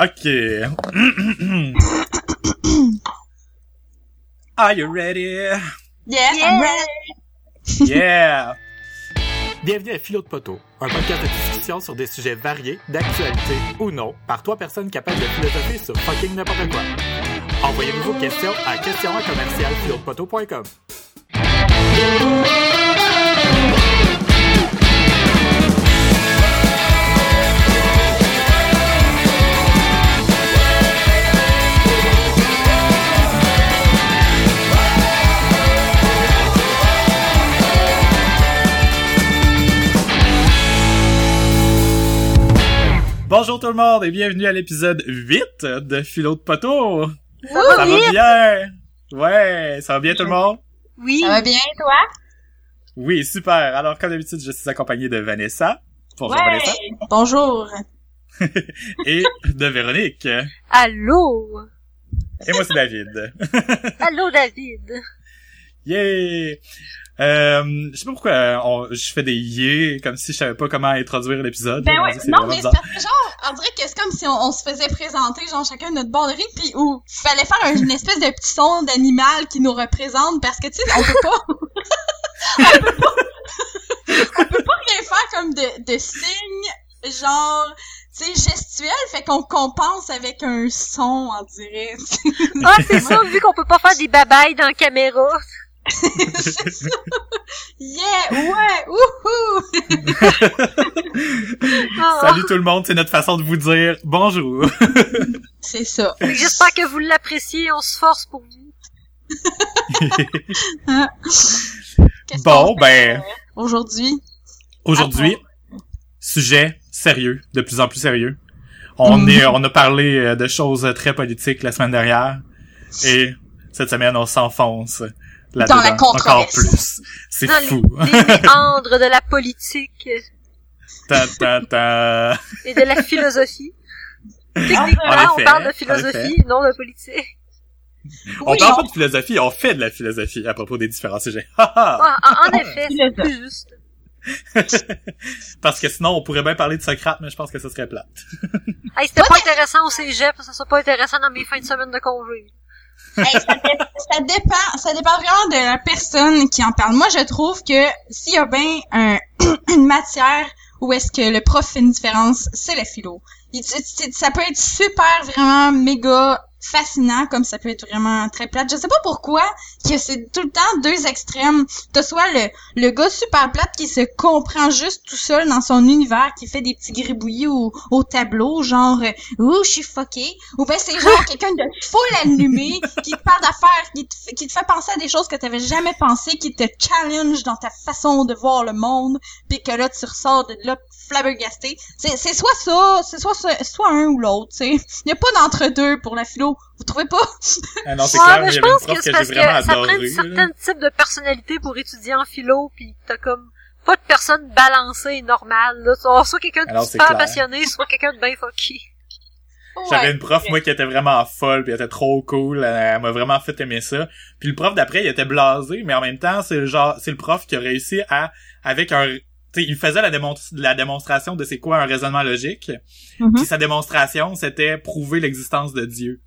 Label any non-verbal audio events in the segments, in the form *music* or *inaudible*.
Ok. *clears throat* Are you ready? Yes, Yeah. I'm ready. Yeah! Bienvenue à Philo de Poteau, un podcast de discussion sur des sujets variés, d'actualité ou non, par trois personnes capables de philosopher sur fucking n'importe quoi. Envoyez-nous vos questions à questions Bonjour tout le monde et bienvenue à l'épisode 8 de Philo de Poteau! Ça Ça va va bien? bien? Ouais, ça va bien tout le monde? Oui. Ça va bien, toi? Oui, super. Alors, comme d'habitude, je suis accompagné de Vanessa. Bonjour Vanessa. Bonjour. *laughs* Et de Véronique. Allô? Et moi, c'est David. *laughs* Allô, David? Yeah! Euh, je sais pas pourquoi euh, on- je fais des yeah comme si je savais pas comment introduire l'épisode. Ben On ouais, non, mais c'est bizarre. parce que genre, on dirait que c'est comme si on, on se faisait présenter, genre, chacun notre bord de rive, pis où fallait faire un- une espèce de petit son d'animal qui nous représente, parce que, tu sais, on peut pas... *laughs* on peut pas... on peut pas rien faire comme de, de signes, genre, tu sais, gestuels, fait qu'on compense avec un son, on dirait. Ah, c'est ça, vu qu'on peut pas faire des babayes dans la caméra. Yeah, ouais, wouhou! *laughs* Ah. Salut tout le monde, c'est notre façon de vous dire bonjour. *laughs* C'est ça. *laughs* J'espère que vous l'appréciez, on se force pour vous. Bon, ben- euh, Aujourd'hui? Aujourd'hui, sujet sérieux, de plus en plus sérieux. On Mhm. est, on a parlé euh, de choses très politiques la semaine dernière et cette semaine on s'enfonce là-dedans Dans la encore controverse. plus. C'est fou. les, les méandres de la politique Ta, ta, ta. et de la philosophie. En Techniquement, on effet, parle de en philosophie, non de politique. On Oui, parle on- pas de philosophie, on fait de la philosophie à propos des différents sujets. Ha, *laughs* ha. Ah, en, en effet, c'est Philosophe. plus juste. Parce que sinon on pourrait bien parler de Socrate, mais je pense que ce serait plate. *laughs* Hey, c'était pas intéressant au cégep, ça sera pas intéressant dans mes fins de semaine de congé. Ça, dé- ça dépend, ça dépend vraiment de la personne qui en parle. Moi, je trouve que s'il y a bien un- *clears throat* une matière où est-ce que le prof fait une différence, c'est la philo. Ça peut être super, vraiment méga fascinant, comme ça peut être vraiment très plate. Je sais pas pourquoi que c'est tout le temps deux extrêmes. T'as soit le, le gars super plate qui se comprend juste tout seul dans son univers, qui fait des petits gribouillis au, au tableau, genre euh, ouh je suis fucké, ou ben c'est genre *laughs* quelqu'un de full allumé qui te parle d'affaires, qui te, fait- qui te fait penser à des choses que t'avais jamais pensé, qui te challenge dans ta façon de voir le monde, puis que là tu ressors de là flabbergasté. C'est c'est soit ça, c'est soit soit un ou l'autre, tu sais. Il y a pas d'entre deux pour la philo. Vous trouvez pas? *laughs* Ah non, c'est Ouais, clair, mais je pense que que c'est j'ai parce que vraiment ça prend un certain type de personnalité pour étudier en philo, pis t'as comme pas de personne balancée normale, là. Soit soit quelqu'un de super clair. passionné, soit quelqu'un de bien fucké. J'avais Ouais. une prof, moi, qui était vraiment folle, puis elle était trop cool. Elle, elle m'a vraiment fait aimer ça. Puis le prof d'après, il était blasé, mais en même temps, c'est le genre, c'est le prof qui a réussi à, avec un, tu sais, il faisait la, démon- la démonstration de c'est quoi un raisonnement logique. Mhm. Puis sa démonstration, c'était prouver l'existence de Dieu.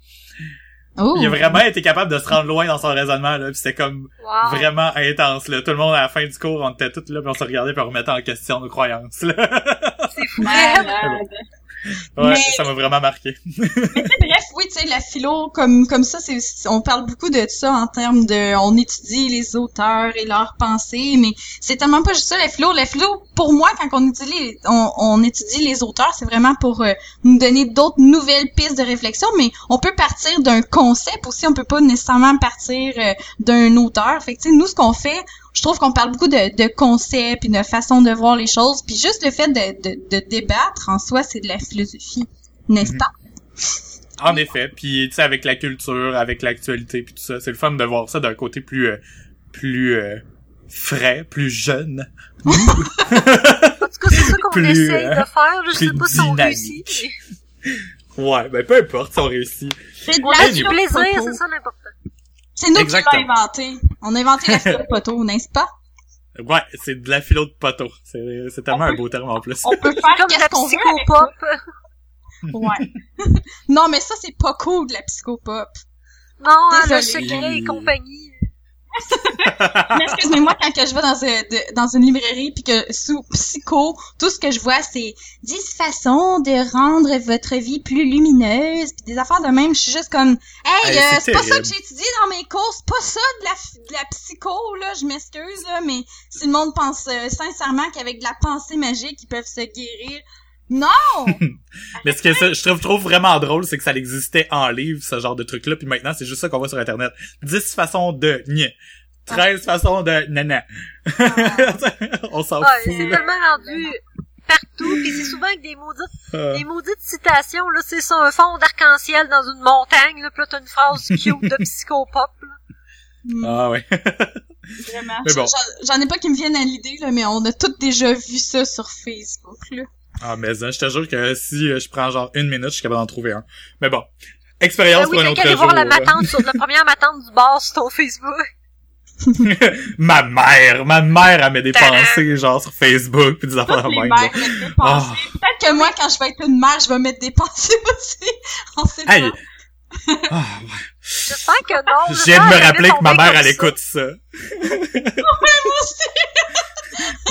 Oh. Il a vraiment été capable de se rendre loin dans son raisonnement, là. Puis c'était comme Wow. vraiment intense, là. Tout le monde, à la fin du cours, on était tous là, puis on se regardait, puis on remettait en question nos croyances, là. C'est fou. *laughs* Ouais, Mais- ça m'a vraiment marqué. Mais bref, oui, tu sais, la philo, comme, comme ça, c'est, on parle beaucoup de ça en termes de, on étudie les auteurs et leurs pensées, mais c'est tellement pas juste ça, la philo. La philo, pour moi, quand on étudie, on, on étudie les auteurs, c'est vraiment pour euh, nous donner d'autres nouvelles pistes de réflexion, mais on peut partir d'un concept aussi, on peut pas nécessairement partir euh, d'un auteur. Fait que, tu sais, nous, ce qu'on fait, je trouve qu'on parle beaucoup de, de concepts et de façon de voir les choses, puis juste le fait de, de, de débattre en soi, c'est de la philosophie, n'est-ce Mhm. pas? En effet, puis tu sais avec la culture, avec l'actualité puis tout ça, c'est le fun de voir ça d'un côté plus euh, plus euh, frais, plus jeune, *laughs* En tout cas, c'est ça qu'on essaye euh, de faire. Je sais pas si on réussit. Ouais, ben peu importe si on réussit. C'est de la du plaisir, c'est ça l'important. C'est nous qui l'avons inventé. On a inventé la philo *laughs* poteau, n'est-ce pas? Ouais, c'est de la philo de poteau. C'est c'est tellement un beau terme en plus. On peut faire Comme de qu'est-ce la qu'on veut avec ça. psychopop. Ouais. *laughs* non, mais ça, c'est pas cool, de la psychopop. Non, hein, le secret et compagnie. Mais excusez-moi, quand que je vais dans, de- dans une librairie puis que sous psycho, tout ce que je vois, c'est 10 façons de rendre votre vie plus lumineuse puis des affaires de même. Je suis juste comme, hey, Hey, euh, c'est pas ça que j'ai étudié dans mes cours, c'est pas ça de la, de la psycho, là, je m'excuse, là, mais si le monde pense euh, sincèrement qu'avec de la pensée magique, ils peuvent se guérir, non! *laughs* Mais ce que ça, je trouve, trouve vraiment drôle, c'est que ça existait en livre, ce genre de truc-là, puis maintenant, c'est juste ça qu'on voit sur Internet. 10 façons de gne. 13 façons de nana. *laughs* On s'en Ouais, fout, c'est tellement rendu partout, puis c'est souvent avec des maudites, Ah. des maudites citations, là, c'est ça, un fond d'arc-en-ciel dans une montagne, là, pis là, t'as une phrase cute de psychopop, là. Hmm, Ah ouais. Vraiment. Mais bon. J'en- ai pas qui me viennent à l'idée, là, mais on a tous déjà vu ça sur Facebook, là. Ah, mais hein, je te jure que si euh, je prends genre une minute, je suis capable d'en trouver un. Mais bon. Expérience Ah oui, pour un autre jour. voir la matante sur, la première matante du bar sur ton Facebook. *laughs* ma mère, ma mère, elle met des pensées genre sur Facebook puis des affaires de même. Ah. Peut-être que moi, quand je vais être une mère, je vais mettre des *laughs* pensées aussi. On sait Hey! pas. Ah, J'espère que non. je viens de me rappeler que ma mère, elle écoute ça. *laughs*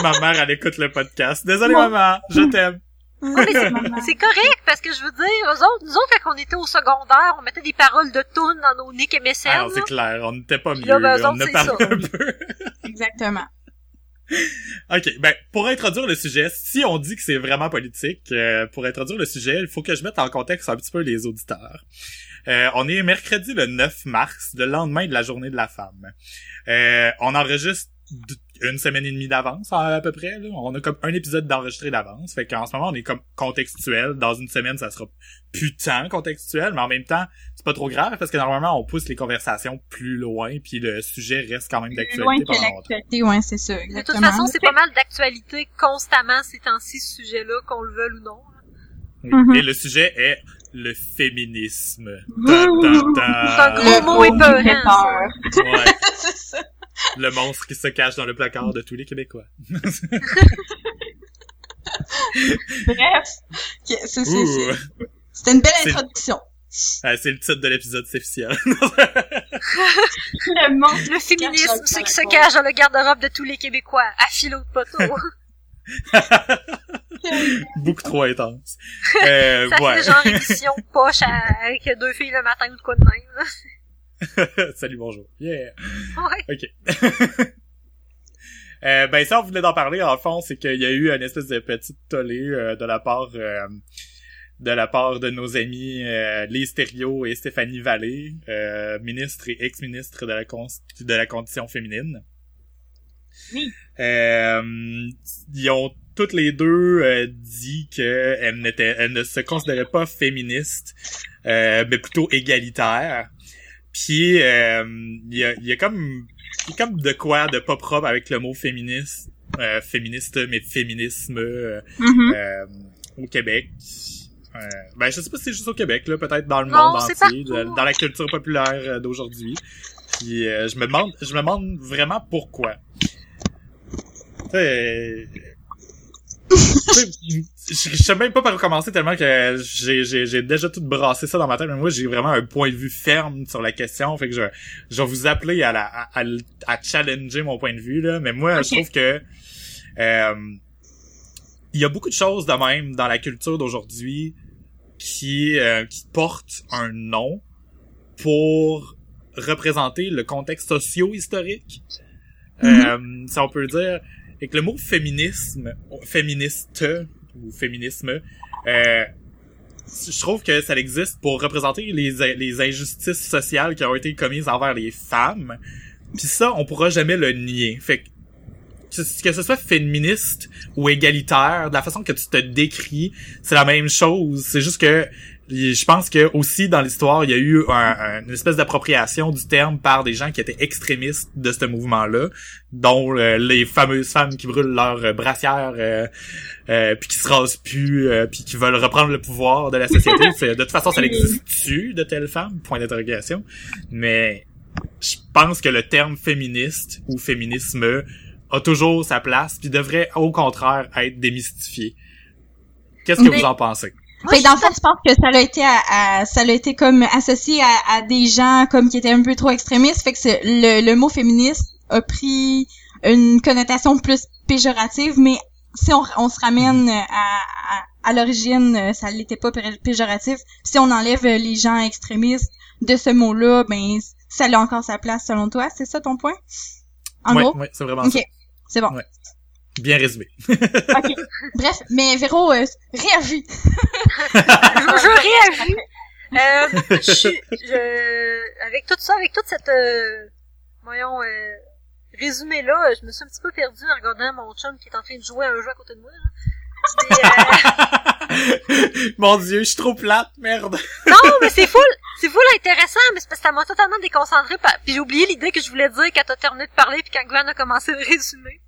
ma mère, elle écoute le podcast. Désolé, Moi- maman. Je t'aime. Mais *laughs* c'est- correct, parce que je veux dire, eux autres, nous autres, quand on était au secondaire, on mettait des paroles de tunes dans nos Nick et MSN, Ah, c'est clair. On n'était pas mieux. Là, ben. On parlé ça. un peu. *laughs* Exactement. OK, ben pour introduire le sujet, si on dit que c'est vraiment politique, euh, pour introduire le sujet, il faut que je mette en contexte un petit peu les auditeurs. Euh, on est mercredi le 9 mars, le lendemain de la journée de la femme. Euh, on enregistre d- une semaine et demie d'avance à, à peu près. Là. On a comme un épisode d'enregistré d'avance. Fait qu'en ce moment, on est comme contextuel. Dans une semaine, ça sera putain contextuel, mais en même temps, c'est pas trop grave parce que normalement, on pousse les conversations plus loin, puis le sujet reste quand même loin d'actualité que pendant l'actualité, ouais, c'est ça, De toute façon, c'est pas mal d'actualité constamment ces temps-ci, ce sujet-là, qu'on le veuille ou non. Oui. Mhm. Et le sujet est le féminisme. C'est un gros mot épeurant. Ouais, *laughs* c'est ça. Le monstre qui se cache dans le placard de tous les Québécois. *laughs* Bref. C'était une belle introduction. Ah, c'est le titre de l'épisode, c'est officiel. *laughs* Le monstre. Le féminisme, c'est qui se cache dans le garde-robe de tous les Québécois, à philo de poteau. *laughs* Beaucoup trop intense. Euh, ça ouais. fait genre émission poche à- avec deux filles le matin ou de quoi de même. *laughs* Salut, bonjour. Yeah. Ouais. OK. *laughs* Euh, ben ça, on voulait d'en parler, en fond, c'est qu'il y a eu une espèce de petite tollé euh, de la part euh, de la part de nos amis euh, Lise Thériault et Stéphanie Vallée, euh, ministre et ex-ministre de la con- de la condition féminine. Oui. Ils ont toutes les deux euh, dit qu'elles elles ne se considéraient pas féministes, euh, mais plutôt égalitaires. Puis euh, il y, a, y a comme y a comme de quoi de pas propre avec le mot féministe, euh, féministe mais féminisme euh, Mhm. euh, au Québec. Euh, ben je sais pas si c'est juste au Québec là, peut-être dans le Non, monde entier, de- dans la culture populaire euh, d'aujourd'hui. Puis euh, je me demande je me demande vraiment pourquoi. Tu sais, tu sais, je sais même pas par où commencer tellement que j'ai j'ai j'ai déjà tout brassé ça dans ma tête mais moi j'ai vraiment un point de vue ferme sur la question fait que je je vais vous appeler à la à, à, challenger mon point de vue là. Mais moi je trouve que euh, il y a beaucoup de choses de même dans la culture d'aujourd'hui qui euh, qui portent un nom pour représenter le contexte socio-historique. Euh, si on peut dire et que le mot féminisme féministe ou féminisme euh, je trouve que ça existe pour représenter les, les injustices sociales qui ont été commises envers les femmes puis ça on pourra jamais le nier fait que que ce soit féministe ou égalitaire, de la façon que tu te décris, c'est la même chose. C'est juste que je pense que aussi dans l'histoire, il y a eu un- un- une espèce d'appropriation du terme par des gens qui étaient extrémistes de ce mouvement-là, dont euh, les fameuses femmes qui brûlent leurs euh, brassières, euh, euh, puis qui se rasent plus, euh, puis qui veulent reprendre le pouvoir de la société. *laughs* De toute façon, ça existe-tu de telles femmes? Point d'interrogation. Mais je pense que le terme féministe ou féminisme a toujours sa place, puis devrait au contraire être démystifié. Qu'est-ce que Mais- vous en pensez? Moi, Fait que dans le je- fond, tu penses que ça a été à, à- ça a été comme associé à, à des gens comme qui étaient un peu trop extrémistes, fait que c'est- le, le mot féministe a pris une connotation plus péjorative, mais si on, on se ramène à, à, à l'origine, ça l'était pas pé- péjoratif. Si on enlève les gens extrémistes de ce mot-là, ben ça a encore sa place selon toi, c'est ça ton point? En ouais, gros, ouais, c'est vraiment Ok. ça. c'est bon. Ouais. Bien résumé. *laughs* Ok. Bref, mais Véro, euh, réagis. *laughs* je, je *laughs* réagis. Euh, je, suis- je, avec tout ça, avec toute cette, euh, voyons, euh, résumé là, je me suis un petit peu perdue en regardant mon chum qui est en train de jouer à un jeu à côté de moi. Là. Euh, Mon dieu, je suis trop plate, merde. non, mais c'est full, c'est full intéressant, mais c'est parce que ça m'a totalement déconcentré. Puis j'ai oublié l'idée que je voulais dire quand t'as terminé de parler puis quand Glenn a commencé le résumé.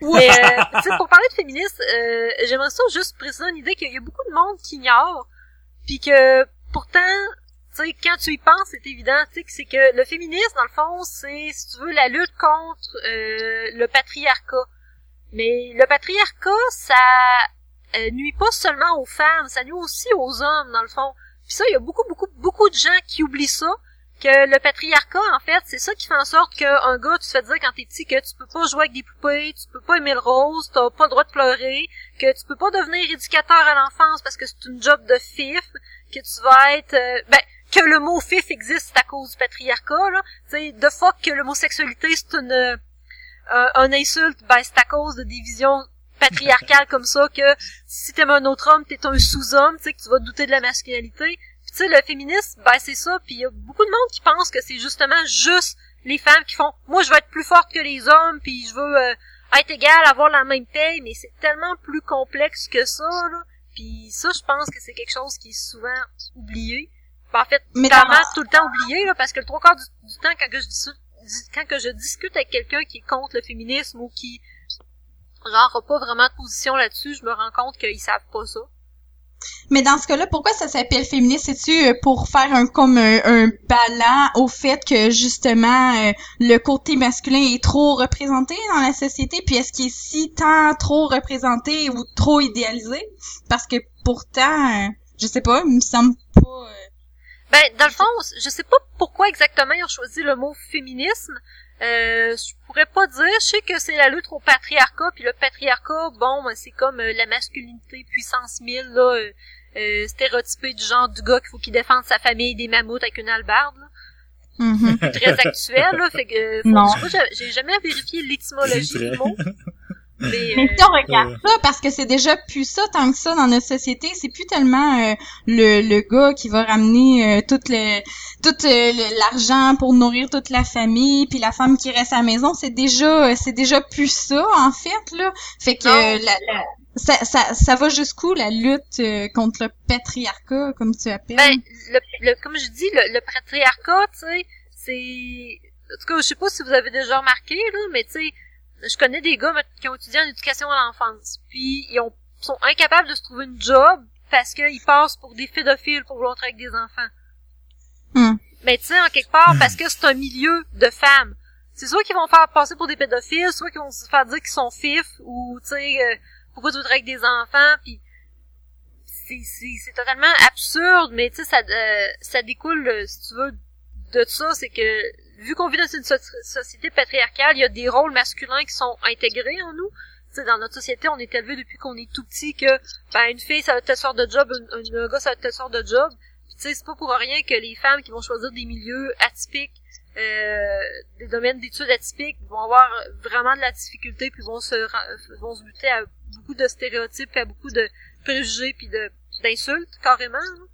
Mais, euh, pour parler de féminisme, euh, j'aimerais ça juste préciser une idée qu'il y a beaucoup de monde qui ignore, puis que pourtant, tu sais, quand tu y penses, c'est évident, tu sais, que c'est que le féminisme, dans le fond, c'est, si tu veux, la lutte contre euh, le patriarcat. Mais le patriarcat, ça euh, nuit pas seulement aux femmes, ça nuit aussi aux hommes, dans le fond. Puis ça, il y a beaucoup, beaucoup, beaucoup de gens qui oublient ça, que le patriarcat, en fait, c'est ça qui fait en sorte qu'un gars, tu te fais dire quand t'es petit que tu peux pas jouer avec des poupées, tu peux pas aimer le rose, t'as pas le droit de pleurer, que tu peux pas devenir éducateur à l'enfance parce que c'est une job de fif, que tu vas être... euh, ben, que le mot fif existe à cause du patriarcat, là. De fuck que l'homosexualité, c'est une... euh, un insulte, ben, c'est à cause de des visions patriarcales comme ça que si t'aimes un autre homme, t'es un sous-homme, tu sais, que tu vas douter de la masculinité. Tu sais, le féminisme, ben c'est ça, puis il y a beaucoup de monde qui pense que c'est justement juste les femmes qui font « Moi, je veux être plus forte que les hommes, puis je veux euh, être égale, avoir la même paye », mais c'est tellement plus complexe que ça, là. Puis ça, je pense que c'est quelque chose qui est souvent oublié. Ben, en fait, Mais tout le temps oublié, là, parce que le trois quarts du, du temps, quand que je dis quand que je discute avec quelqu'un qui est contre le féminisme ou qui genre a pas vraiment de position là-dessus, je me rends compte qu'ils savent pas ça. Mais dans ce cas-là, pourquoi ça s'appelle féministe? C'est-tu euh, pour faire un comme un, un au fait que justement euh, le côté masculin est trop représenté dans la société, puis est-ce qu'il est si tant trop représenté ou trop idéalisé? Parce que pourtant, euh, je sais pas, il me semble pas. Ben, dans le fond, je sais pas pourquoi exactement ils ont choisi le mot féminisme. Euh, je pourrais pas dire. Je sais que c'est la lutte au patriarcat, puis le patriarcat, bon, ben, c'est comme euh, la masculinité puissance 1000, là, euh, euh, stéréotypé du genre du gars qu'il faut qu'il défende sa famille des mammouths avec une albarde, là. mhm. très actuel, là, fait que, faut- Non. je sais pas, j'ai- jamais vérifié l'étymologie du mot. Mais, Mais euh, si on regarde ça, parce que c'est déjà plus ça tant que ça dans notre société, c'est plus tellement euh, le, le gars qui va ramener euh, tout le tout euh, l'argent pour nourrir toute la famille, puis la femme qui reste à la maison, c'est déjà euh, c'est déjà plus ça en fait là. Fait que euh, la, la- ça, ça, ça va jusqu'où la lutte euh, contre le patriarcat comme tu appelles? Ben, le, le, comme je dis, le, le patriarcat, tu sais, c'est... En tout cas, je sais pas si vous avez déjà remarqué, là, mais tu sais, je connais des gars qui ont étudié en éducation à l'enfance, puis ils ont, sont incapables de se trouver une job parce qu'ils passent pour des pédophiles pour rentrer avec des enfants. Hmm. Mais tu sais, en quelque part, parce que c'est un milieu de femmes. C'est soit qu'ils vont faire passer pour des pédophiles, soit qu'ils vont se faire dire qu'ils sont fifs, ou tu sais, euh, pourquoi tu voudrais avec des enfants, puis c'est c'est c'est totalement absurde, mais tu sais ça euh, ça découle, euh, si tu veux, de ça, c'est que vu qu'on vit dans une so- société patriarcale, il y a des rôles masculins qui sont intégrés en nous. Tu sais, dans notre société, on est élevé depuis qu'on est tout petit que ben une fille ça va telle sorte de job, un, gars ça va telle sorte de job. C'est pas pour rien que les femmes qui vont choisir des milieux atypiques, euh, des domaines d'études atypiques, vont avoir vraiment de la difficulté puis vont se vont se buter à beaucoup de stéréotypes, à beaucoup de préjugés puis de d'insultes carrément. là.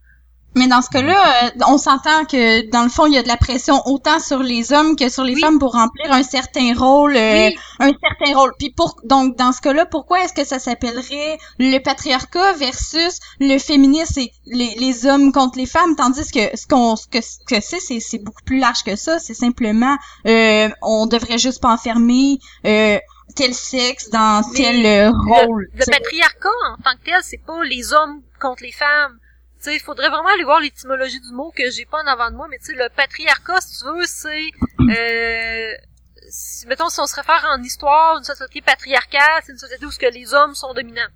Mais dans ce cas-là, euh, on s'entend que dans le fond, il y a de la pression autant sur les hommes que sur les Oui. femmes pour remplir un certain rôle, euh, Oui. un certain rôle. Puis pour donc dans ce cas-là, pourquoi est-ce que ça s'appellerait le patriarcat versus le féminisme et les, les hommes contre les femmes, tandis que ce qu'on ce que ce que c'est c'est c'est beaucoup plus large que ça. C'est simplement euh, on devrait juste pas enfermer euh, tel sexe dans Mais tel euh, rôle. Le patriarcat en tant que tel, c'est pas les hommes contre les femmes. Tu sais, il faudrait vraiment aller voir l'étymologie du mot que j'ai pas en avant de moi, mais tu sais, le patriarcat, si tu veux, c'est euh, si, mettons si on se réfère en histoire, une société patriarcale, c'est une société où ce que les hommes sont dominants.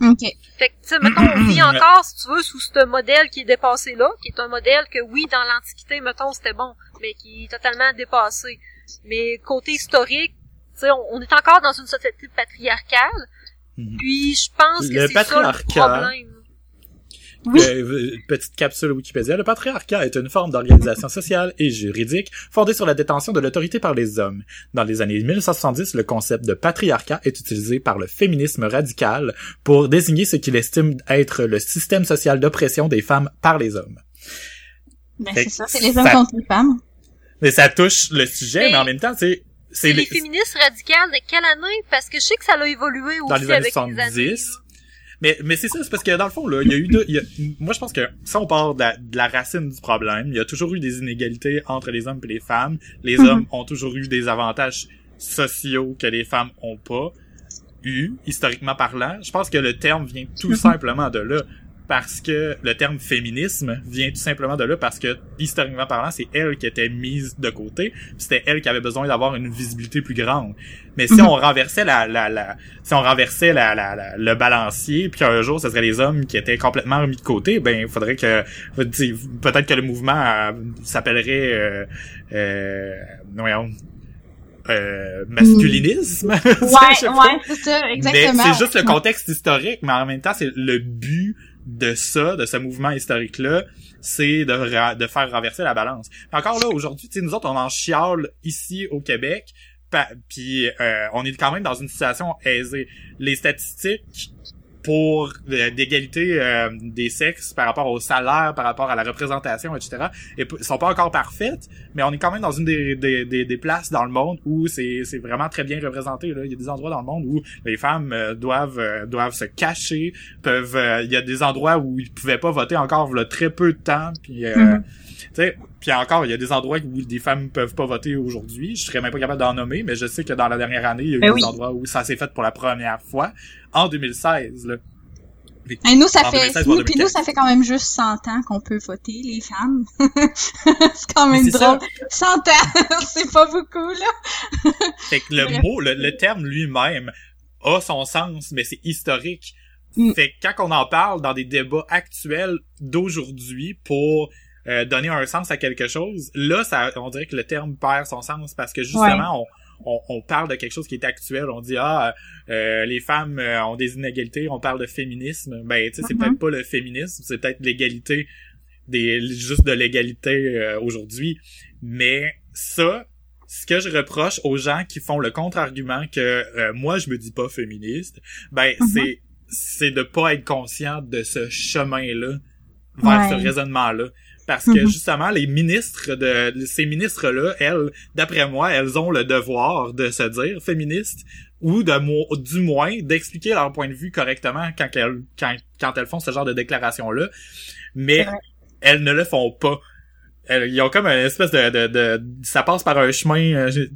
Ok. Fait que, tu sais, mettons, on vit encore, si tu veux, sous ce modèle qui est dépassé là, qui est un modèle que, oui, dans l'Antiquité, mettons, c'était bon, mais qui est totalement dépassé. Mais côté historique, tu sais, on, on est encore dans une société patriarcale, Mhm. puis je pense que c'est ça le problème. Oui. Euh, petite capsule Wikipédia. Le patriarcat est une forme d'organisation sociale et juridique fondée sur la détention de l'autorité par les hommes. Dans les années 1970, le concept de patriarcat est utilisé par le féminisme radical pour désigner ce qu'il estime être le système social d'oppression des femmes par les hommes. Ben, c'est ça, c'est les ça- hommes contre les femmes. Mais ça touche le sujet, mais, Mais- en même temps, c'est C'est c'est les les- féministes radicales de quelle année? Parce que je sais que ça a évolué aussi dans les années avec les années. 70. Mais, mais c'est ça, c'est parce que dans le fond, là, il y a eu deux, il y a- moi je pense que si on part de la, de la racine du problème, il y a toujours eu des inégalités entre les hommes et les femmes. Les Mhm. hommes ont toujours eu des avantages sociaux que les femmes ont pas eu, historiquement parlant. Je pense que le terme vient tout Mhm. simplement de là. Parce que le terme féminisme vient tout simplement de là parce que, historiquement parlant, c'est elle qui était mise de côté. C'était elle qui avait besoin d'avoir une visibilité plus grande. Mais si Mhm. on renversait la, la, la, si on renversait la, la, la- le balancier, puis un jour ce serait les hommes qui étaient complètement remis de côté, ben il faudrait que peut-être que le mouvement euh, s'appellerait euh, euh, voyons, euh, masculinisme. *laughs* Sais Ouais, ouais, c'est ça, exactement. c'est juste le contexte historique, mais en même temps, c'est le but de ça, de ce mouvement historique-là, c'est de, de faire renverser la balance. Encore là, aujourd'hui, nous autres, on en chiale ici au Québec, puis euh, on est quand même dans une situation aisée. Les statistiques pour euh, d'égalité euh, des sexes par rapport au salaire, par rapport à la représentation, etc., et sont pas encore parfaites, mais on est quand même dans une des, des, des, des places dans le monde où c'est vraiment très bien représenté. Là. Il y a des endroits dans le monde où les femmes euh, doivent euh, doivent se cacher, peuvent. euh, il y a des endroits où ils pouvaient pas voter encore a très peu de temps, puis. Mhm. Puis encore, il y a des endroits où des femmes peuvent pas voter aujourd'hui. Je serais même pas capable d'en nommer, mais je sais que dans la dernière année, il y a eu Ben des oui. endroits où ça s'est fait pour la première fois en 2016. Là. Et nous, ça En fait, 2016 ou en nous, puis nous, 2015. ça fait quand même juste 100 ans qu'on peut voter, les femmes. *laughs* c'est quand même drôle. 100 ans, *laughs* c'est pas beaucoup, là. *laughs* Fait que le mot, le, le terme lui-même a son sens, mais c'est historique. Mm. Fait que quand on en parle dans des débats actuels d'aujourd'hui pour euh, donner un sens à quelque chose, là, ça, on dirait que le terme perd son sens parce que justement, on, on, on parle de quelque chose qui est actuel. On dit ah, euh, les femmes euh, ont des inégalités. On parle de féminisme. Ben, tu sais, c'est Mhm. peut-être pas le féminisme, c'est peut-être l'égalité des juste de l'égalité euh, aujourd'hui. Mais ça, ce que je reproche aux gens qui font le contre-argument que euh, moi je me dis pas féministe, ben Mhm. c'est c'est de pas être conscient de ce chemin-là vers Ouais. ce raisonnement-là. Parce que Mhm. justement, les ministres de ces ministres-là, elles, d'après moi, elles ont le devoir de se dire féministes ou de mo- du moins d'expliquer leur point de vue correctement quand elles quand, quand elles font ce genre de déclaration-là. Mais C'est vrai. elles ne le font pas. Elles, ils ont comme une espèce de, de, de ça passe par un chemin euh,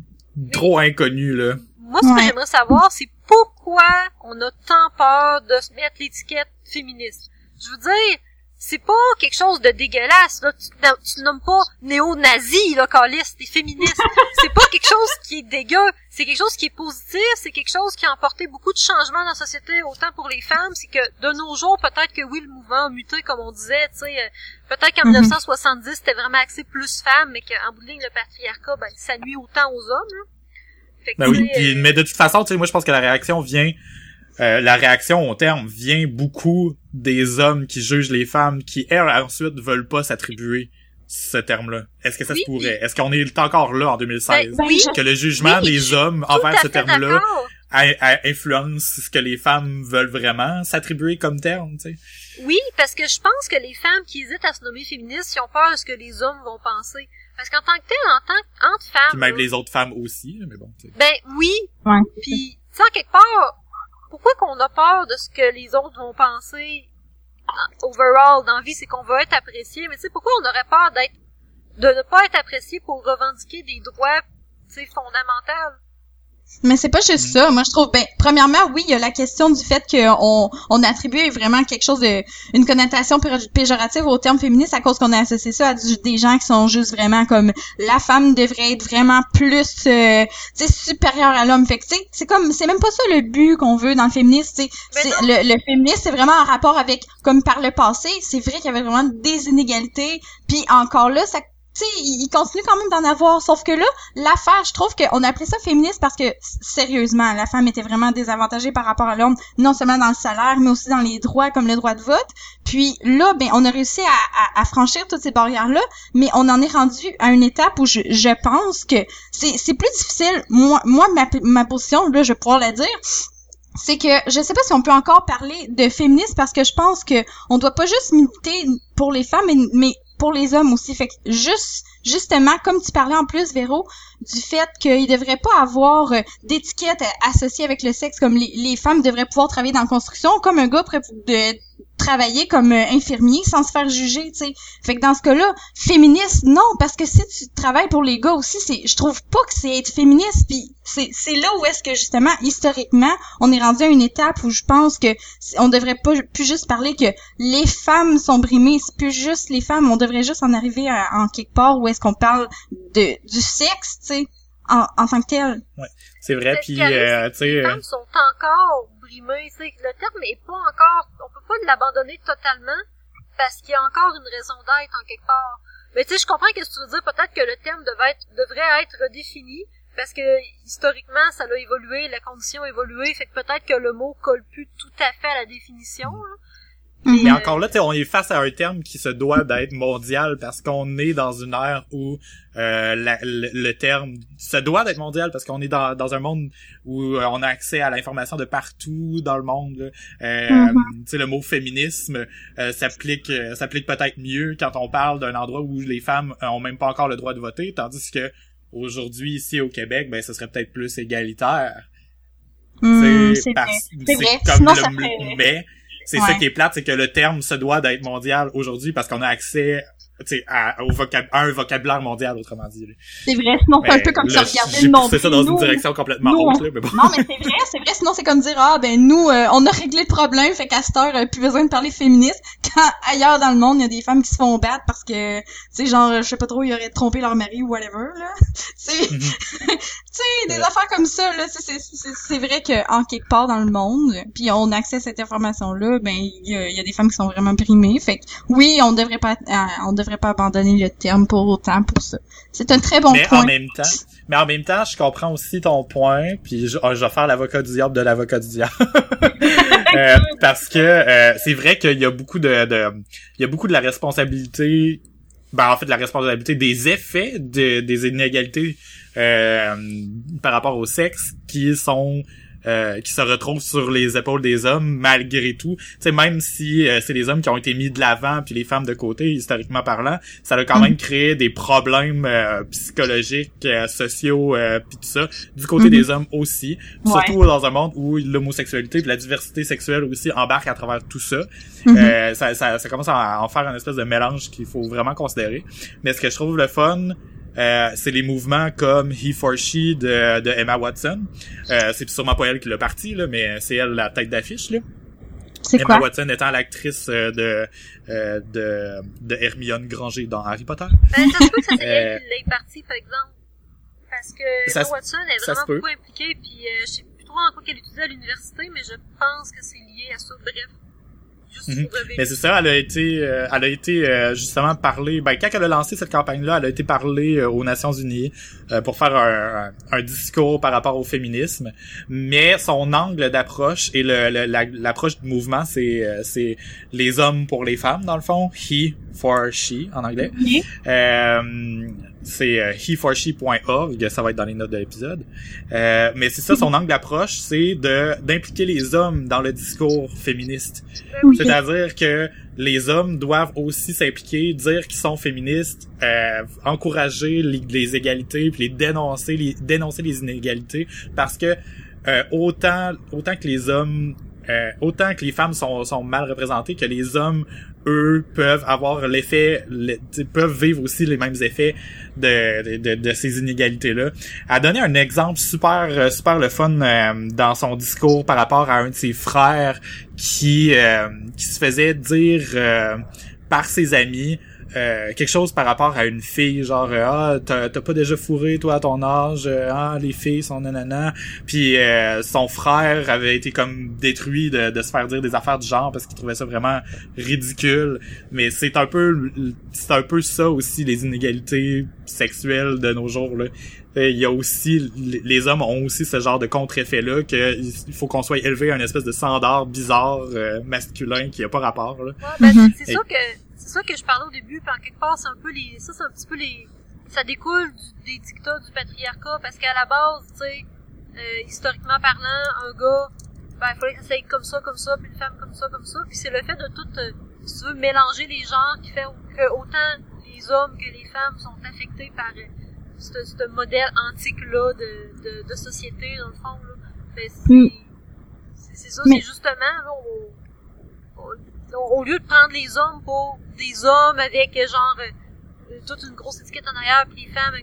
trop inconnu là. Moi, ce que Ouais. j'aimerais savoir, c'est pourquoi on a tant peur de se mettre l'étiquette féministe. Je veux dire, c'est pas quelque chose de dégueulasse, là. Tu, tu nommes pas néo-nazi, là, Calis, t'es féministe. *laughs* c'est pas quelque chose qui est dégueu. C'est quelque chose qui est positif, c'est quelque chose qui a apporté beaucoup de changements dans la société, autant pour les femmes, c'est que de nos jours, peut-être que oui, le mouvement a muté, comme on disait, tu sais, euh, peut-être qu'en Mhm. 1970, c'était vraiment axé plus femmes, mais qu'en bout de ligne, le patriarcat, ben, ça nuit autant aux hommes, là. Fait que, Ben oui, puis- euh, mais de toute façon, tu sais, moi je pense que la réaction vient, euh, la réaction au terme vient beaucoup des hommes qui jugent les femmes, qui elles ensuite veulent pas s'attribuer ce terme-là. Est-ce que ça Oui, se pourrait? Est-ce qu'on est encore là en 2016 Ben, oui, Que le jugement oui, des hommes envers ce terme-là influence ce que les femmes veulent vraiment s'attribuer comme terme, tu sais? Oui, parce que je pense que les femmes qui hésitent à se nommer féministes, ils ont peur de ce que les hommes vont penser. Parce qu'en tant que tel, en tant entre Puis femmes, même là, les autres femmes aussi, là, mais bon, tu sais. ben oui, Ouais. puis tu sais, en quelque part, pourquoi qu'on a peur de ce que les autres vont penser en- overall dans la vie, c'est qu'on veut être apprécié, mais tu sais, pourquoi on aurait peur d'être de ne pas être apprécié pour revendiquer des droits, tu sais, fondamentaux? Mais c'est pas juste ça. Moi, je trouve, ben, premièrement, oui, il y a la question du fait qu'on on attribue vraiment quelque chose de, une connotation péjorative au terme féministe à cause qu'on a associé ça à des gens qui sont juste vraiment comme la femme devrait être vraiment plus, euh, tu sais, supérieure à l'homme. Fait que, tu sais, c'est comme, c'est même pas ça le but qu'on veut dans le féminisme. Tu sais, le, le féminisme, c'est vraiment en rapport avec, comme par le passé, c'est vrai qu'il y avait vraiment des inégalités. Puis encore là, ça tu sais, il continue quand même d'en avoir. Sauf que là, l'affaire, je trouve qu'on appelait ça féministe parce que, sérieusement, la femme était vraiment désavantagée par rapport à l'homme, non seulement dans le salaire, mais aussi dans les droits comme le droit de vote. Puis là, ben, on a réussi à, à, franchir toutes ces barrières-là, mais on en est rendu à une étape où je, je pense que c'est plus difficile. Moi, moi ma, ma position, là, je vais pouvoir la dire, c'est que je sais pas si on peut encore parler de féminisme parce que je pense que on doit pas juste militer pour les femmes mais, mais pour les hommes aussi. Fait que juste, justement, comme tu parlais en plus, Véro, du fait qu'il devrait pas avoir euh, d'étiquette associée avec le sexe, comme les, femmes devraient pouvoir travailler dans la construction, comme un gars de travailler comme euh, infirmier sans se faire juger, tu sais. Fait que dans ce cas-là, féministe, non, parce que si tu travailles pour les gars aussi, c'est, je trouve pas que c'est être féministe. Puis c'est, c'est là où est-ce que justement, historiquement, on est rendu à une étape où je pense que on devrait pas plus juste parler que les femmes sont brimées, c'est plus juste les femmes, on devrait juste en arriver à, en quelque part où est-ce qu'on parle de du sexe, tu sais, en, en tant que tel. Ouais, c'est vrai. Puis, euh, tu sais, les femmes sont encore le terme est pas encore, on peut pas l'abandonner totalement parce qu'il y a encore une raison d'être en quelque part. Mais tu sais, je comprends ce que tu veux dire. Peut-être que le terme devait être, devrait être redéfini parce que historiquement, ça a évolué, la condition a évolué, fait que peut-être que le mot colle plus tout à fait à la définition. Mais encore là, on est face à un terme qui se doit d'être mondial parce qu'on est dans une ère où euh, le, terme se doit d'être mondial parce qu'on est dans, dans un monde où euh, on a accès à l'information de partout dans le monde. Euh, mm-hmm. Le mot féminisme euh, s'applique s'applique peut-être mieux quand on parle d'un endroit où les femmes ont même pas encore le droit de voter, tandis que aujourd'hui ici au Québec, ben ce serait peut-être plus égalitaire. Mm, c'est vrai. comme le, mais c'est ça qui est plate, c'est que le terme se doit d'être mondial aujourd'hui parce qu'on a accès à, au vocab un vocabulaire mondial, autrement dit. C'est vrai, sinon c'est un peu comme si on regardait le monde. C'est ça dans une direction complètement autre, là, mais bon. Non, mais c'est vrai, c'est vrai, sinon c'est comme dire, ah, ben nous, euh, on a réglé le problème, fait qu'à cette heure, euh, plus besoin de parler féministe, quand ailleurs dans le monde, il y a des femmes qui se font battre parce que, tu sais, genre, je sais pas trop, ils auraient trompé leur mari ou whatever, là. *laughs* tu sais, mhm. *laughs* des affaires comme ça, là, c'est vrai que en quelque part dans le monde, puis on a accès à cette information-là, ben, il y a, y a, des femmes qui sont vraiment primées, fait que, oui, on devrait pas, euh, on devrait pas abandonner le terme pour autant pour ça. C'est un très bon mais point. En même temps, mais en même temps, je comprends aussi ton point, puis je, je vais faire l'avocat du diable de l'avocat du diable. *laughs* euh, *laughs* parce que euh, c'est vrai qu'il y a beaucoup de, de, il y a beaucoup de la responsabilité, ben en fait la responsabilité des effets de, des inégalités euh, par rapport au sexe qui sont euh, qui se retrouvent sur les épaules des hommes malgré tout. Tu sais, même si euh, c'est les hommes qui ont été mis de l'avant puis les femmes de côté, historiquement parlant, ça a quand même mhm. créé des problèmes euh, psychologiques, sociaux puis tout ça du côté mhm. des hommes aussi. Surtout dans un monde où l'homosexualité et la diversité sexuelle aussi embarque à travers tout ça. Mhm. ça, ça, ça commence à en faire un espèce de mélange qu'il faut vraiment considérer. Mais ce que je trouve le fun, euh, c'est les mouvements comme He for She de, de Emma Watson. Euh, c'est sûrement pas elle qui l'a parti, là, mais c'est elle la tête d'affiche. Là. Emma Watson étant l'actrice euh, de, euh, de, de Hermione Granger dans Harry Potter. Ben, ça se peut que ça *laughs* c'est elle qui l'ait parti, par exemple. Parce que Emma Watson est vraiment beaucoup impliquée, puis je sais plus trop en quoi qu'elle étudie à l'université, mais je pense que c'est lié à ça. Bref. Mhm. Mais c'est ça, elle a été, euh, elle a été euh, justement parlé. Ben quand elle a lancé cette campagne-là, elle a été parlée euh, aux Nations Unies pour faire un, un, discours par rapport au féminisme. Mais son angle d'approche et le, l'approche du mouvement, c'est c'est les hommes pour les femmes dans le fond, he for she en anglais c'est euh, heforshe.org, ça va être dans les notes de l'épisode. Euh, mais c'est ça, son angle d'approche, c'est de d'impliquer les hommes dans le discours féministe. C'est-à-dire que les hommes doivent aussi s'impliquer, dire qu'ils sont féministes, euh, encourager les, égalités, puis les dénoncer, les dénoncer les inégalités, parce que euh, autant autant que les hommes euh, autant que les femmes sont, sont mal représentées que les hommes eux peuvent avoir l'effet peuvent vivre aussi les mêmes effets de, de, de ces inégalités là elle a donné un exemple super euh, super le fun euh, dans son discours par rapport à un de ses frères qui euh, qui se faisait dire euh, par ses amis euh, quelque chose par rapport à une fille genre euh, ah t'as t'as pas déjà fourré toi à ton âge euh, ah les filles sont nanana puis euh, son frère avait été comme détruit de, de se faire dire des affaires du genre parce qu'il trouvait ça vraiment ridicule mais c'est un peu c'est un peu ça aussi les inégalités sexuelles de nos jours là il y a aussi les hommes ont aussi ce genre de contre-effet là que il faut qu'on soit élevé à une espèce de standard bizarre euh, masculin qui a pas rapport là. Ouais, ben, Mhm. c'est c'est ça que c'est ça que je parlais au début, puis en quelque part c'est un peu les ça c'est un petit peu les ça découle du- des dictats du patriarcat parce qu'à la base, tu sais, euh, historiquement parlant, un gars ben il fallait que ça aille comme ça comme ça, puis une femme comme ça comme ça, puis c'est le fait de tout euh, si tu veux mélanger les genres qui fait que autant les hommes que les femmes sont affectés par euh, ce, ce modèle antique là de, de, de société dans le fond là. Ben, c'est Mm. c'est ça, c'est justement là, on- on- au lieu de prendre les hommes pour des hommes avec euh, genre euh, toute une grosse étiquette en arrière puis les femmes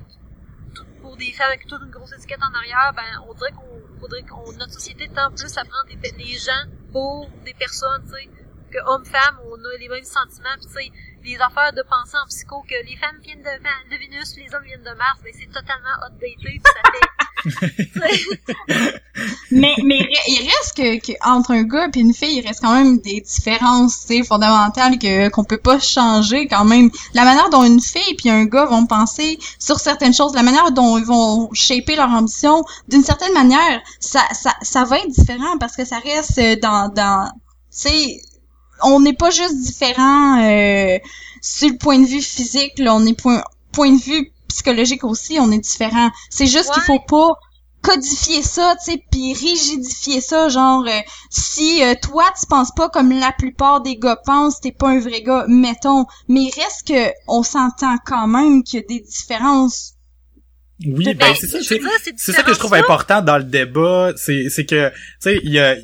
pour des femmes avec toute une grosse étiquette en arrière ben on dirait qu'on qu'on notre société tend plus à prendre les gens pour des personnes tu sais que hommes femmes on a les mêmes sentiments tu sais les affaires de penser en psycho que les femmes viennent de, de Vénus les hommes viennent de Mars ben c'est totalement outdated ça fait *laughs* Mais, mais il reste que, que entre un gars et une fille, il reste quand même des différences, fondamentales que qu'on peut pas changer quand même. La manière dont une fille puis un gars vont penser sur certaines choses, la manière dont ils vont shaper leur ambition, d'une certaine manière, ça, ça, ça va être différent parce que ça reste euh, dans, dans, tu sais, on n'est pas juste différent euh, sur le point de vue physique, là, on est point, point de vue psychologique aussi, on est différent. C'est juste qu'il faut pas codifier ça, tu sais, puis rigidifier ça, genre euh, si euh, toi tu penses pas comme la plupart des gars pensent, t'es pas un vrai gars, mettons, mais il reste que on s'entend quand même qu'il y a des différences. Oui, Ben, ben c'est ça, c'est ça que je trouve important dans le débat, c'est c'est que tu sais il y a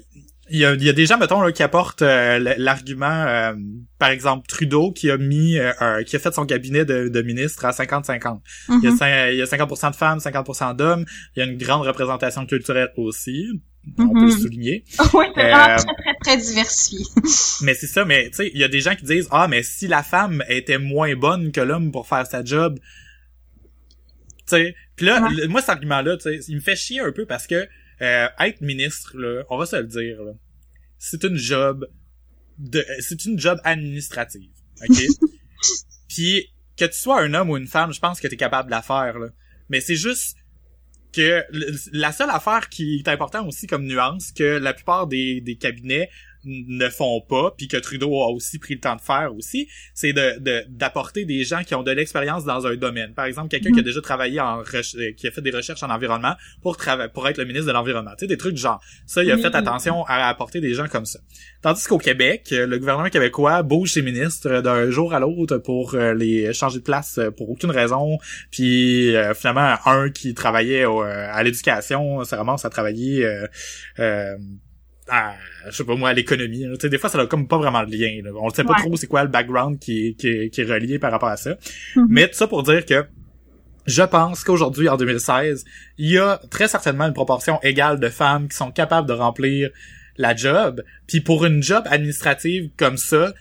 il y a, il y a des gens mettons là, qui apportent euh, l'argument euh, par exemple Trudeau qui a mis euh, qui a fait son cabinet de, de ministre à 50-50. Il y a Mhm. il y a 50% de femmes, 50% d'hommes, il y a une grande représentation culturelle aussi. On Mhm. peut le souligner. *laughs* oui, c'est Euh, vraiment très, très, très diversifié. *laughs* Mais c'est ça, mais tu sais, il y a des gens qui disent ah mais si la femme était moins bonne que l'homme pour faire sa job, tu sais, puis là Ouais. le- moi cet argument là, tu sais, il me fait chier un peu parce que euh, être ministre là, on va se le dire là, c'est une job de c'est une job administrative, ok? *laughs* Puis que tu sois un homme ou une femme, je pense que t'es capable de la faire là. Mais c'est juste que le- la seule affaire qui est importante aussi comme nuance que la plupart des, des cabinets ne font pas puis que Trudeau a aussi pris le temps de faire aussi c'est de de- d'apporter des gens qui ont de l'expérience dans un domaine. Par exemple quelqu'un qui a Mhm. déjà travaillé en euh, qui a fait des recherches en environnement pour pour être le ministre de l'environnement. Tu sais des trucs du genre. Ça il a fait attention à apporter des gens comme ça. Tandis qu'au Québec euh, le gouvernement québécois bouge ses ministres d'un jour à l'autre pour euh, les changer de place euh, pour aucune raison. Puis euh, finalement un qui travaillait au- euh, à l'éducation ça ramasse à travailler euh, euh, à, je sais pas moi à l'économie sais des fois ça a comme pas vraiment de lien là. on ne sait pas Ouais. trop c'est quoi le background qui est, qui, est, qui est relié par rapport à ça Mhm. mais tout ça pour dire que je pense qu'aujourd'hui, en 2016, il y a très certainement une proportion égale de femmes qui sont capables de remplir la job. Puis pour une job administrative comme ça,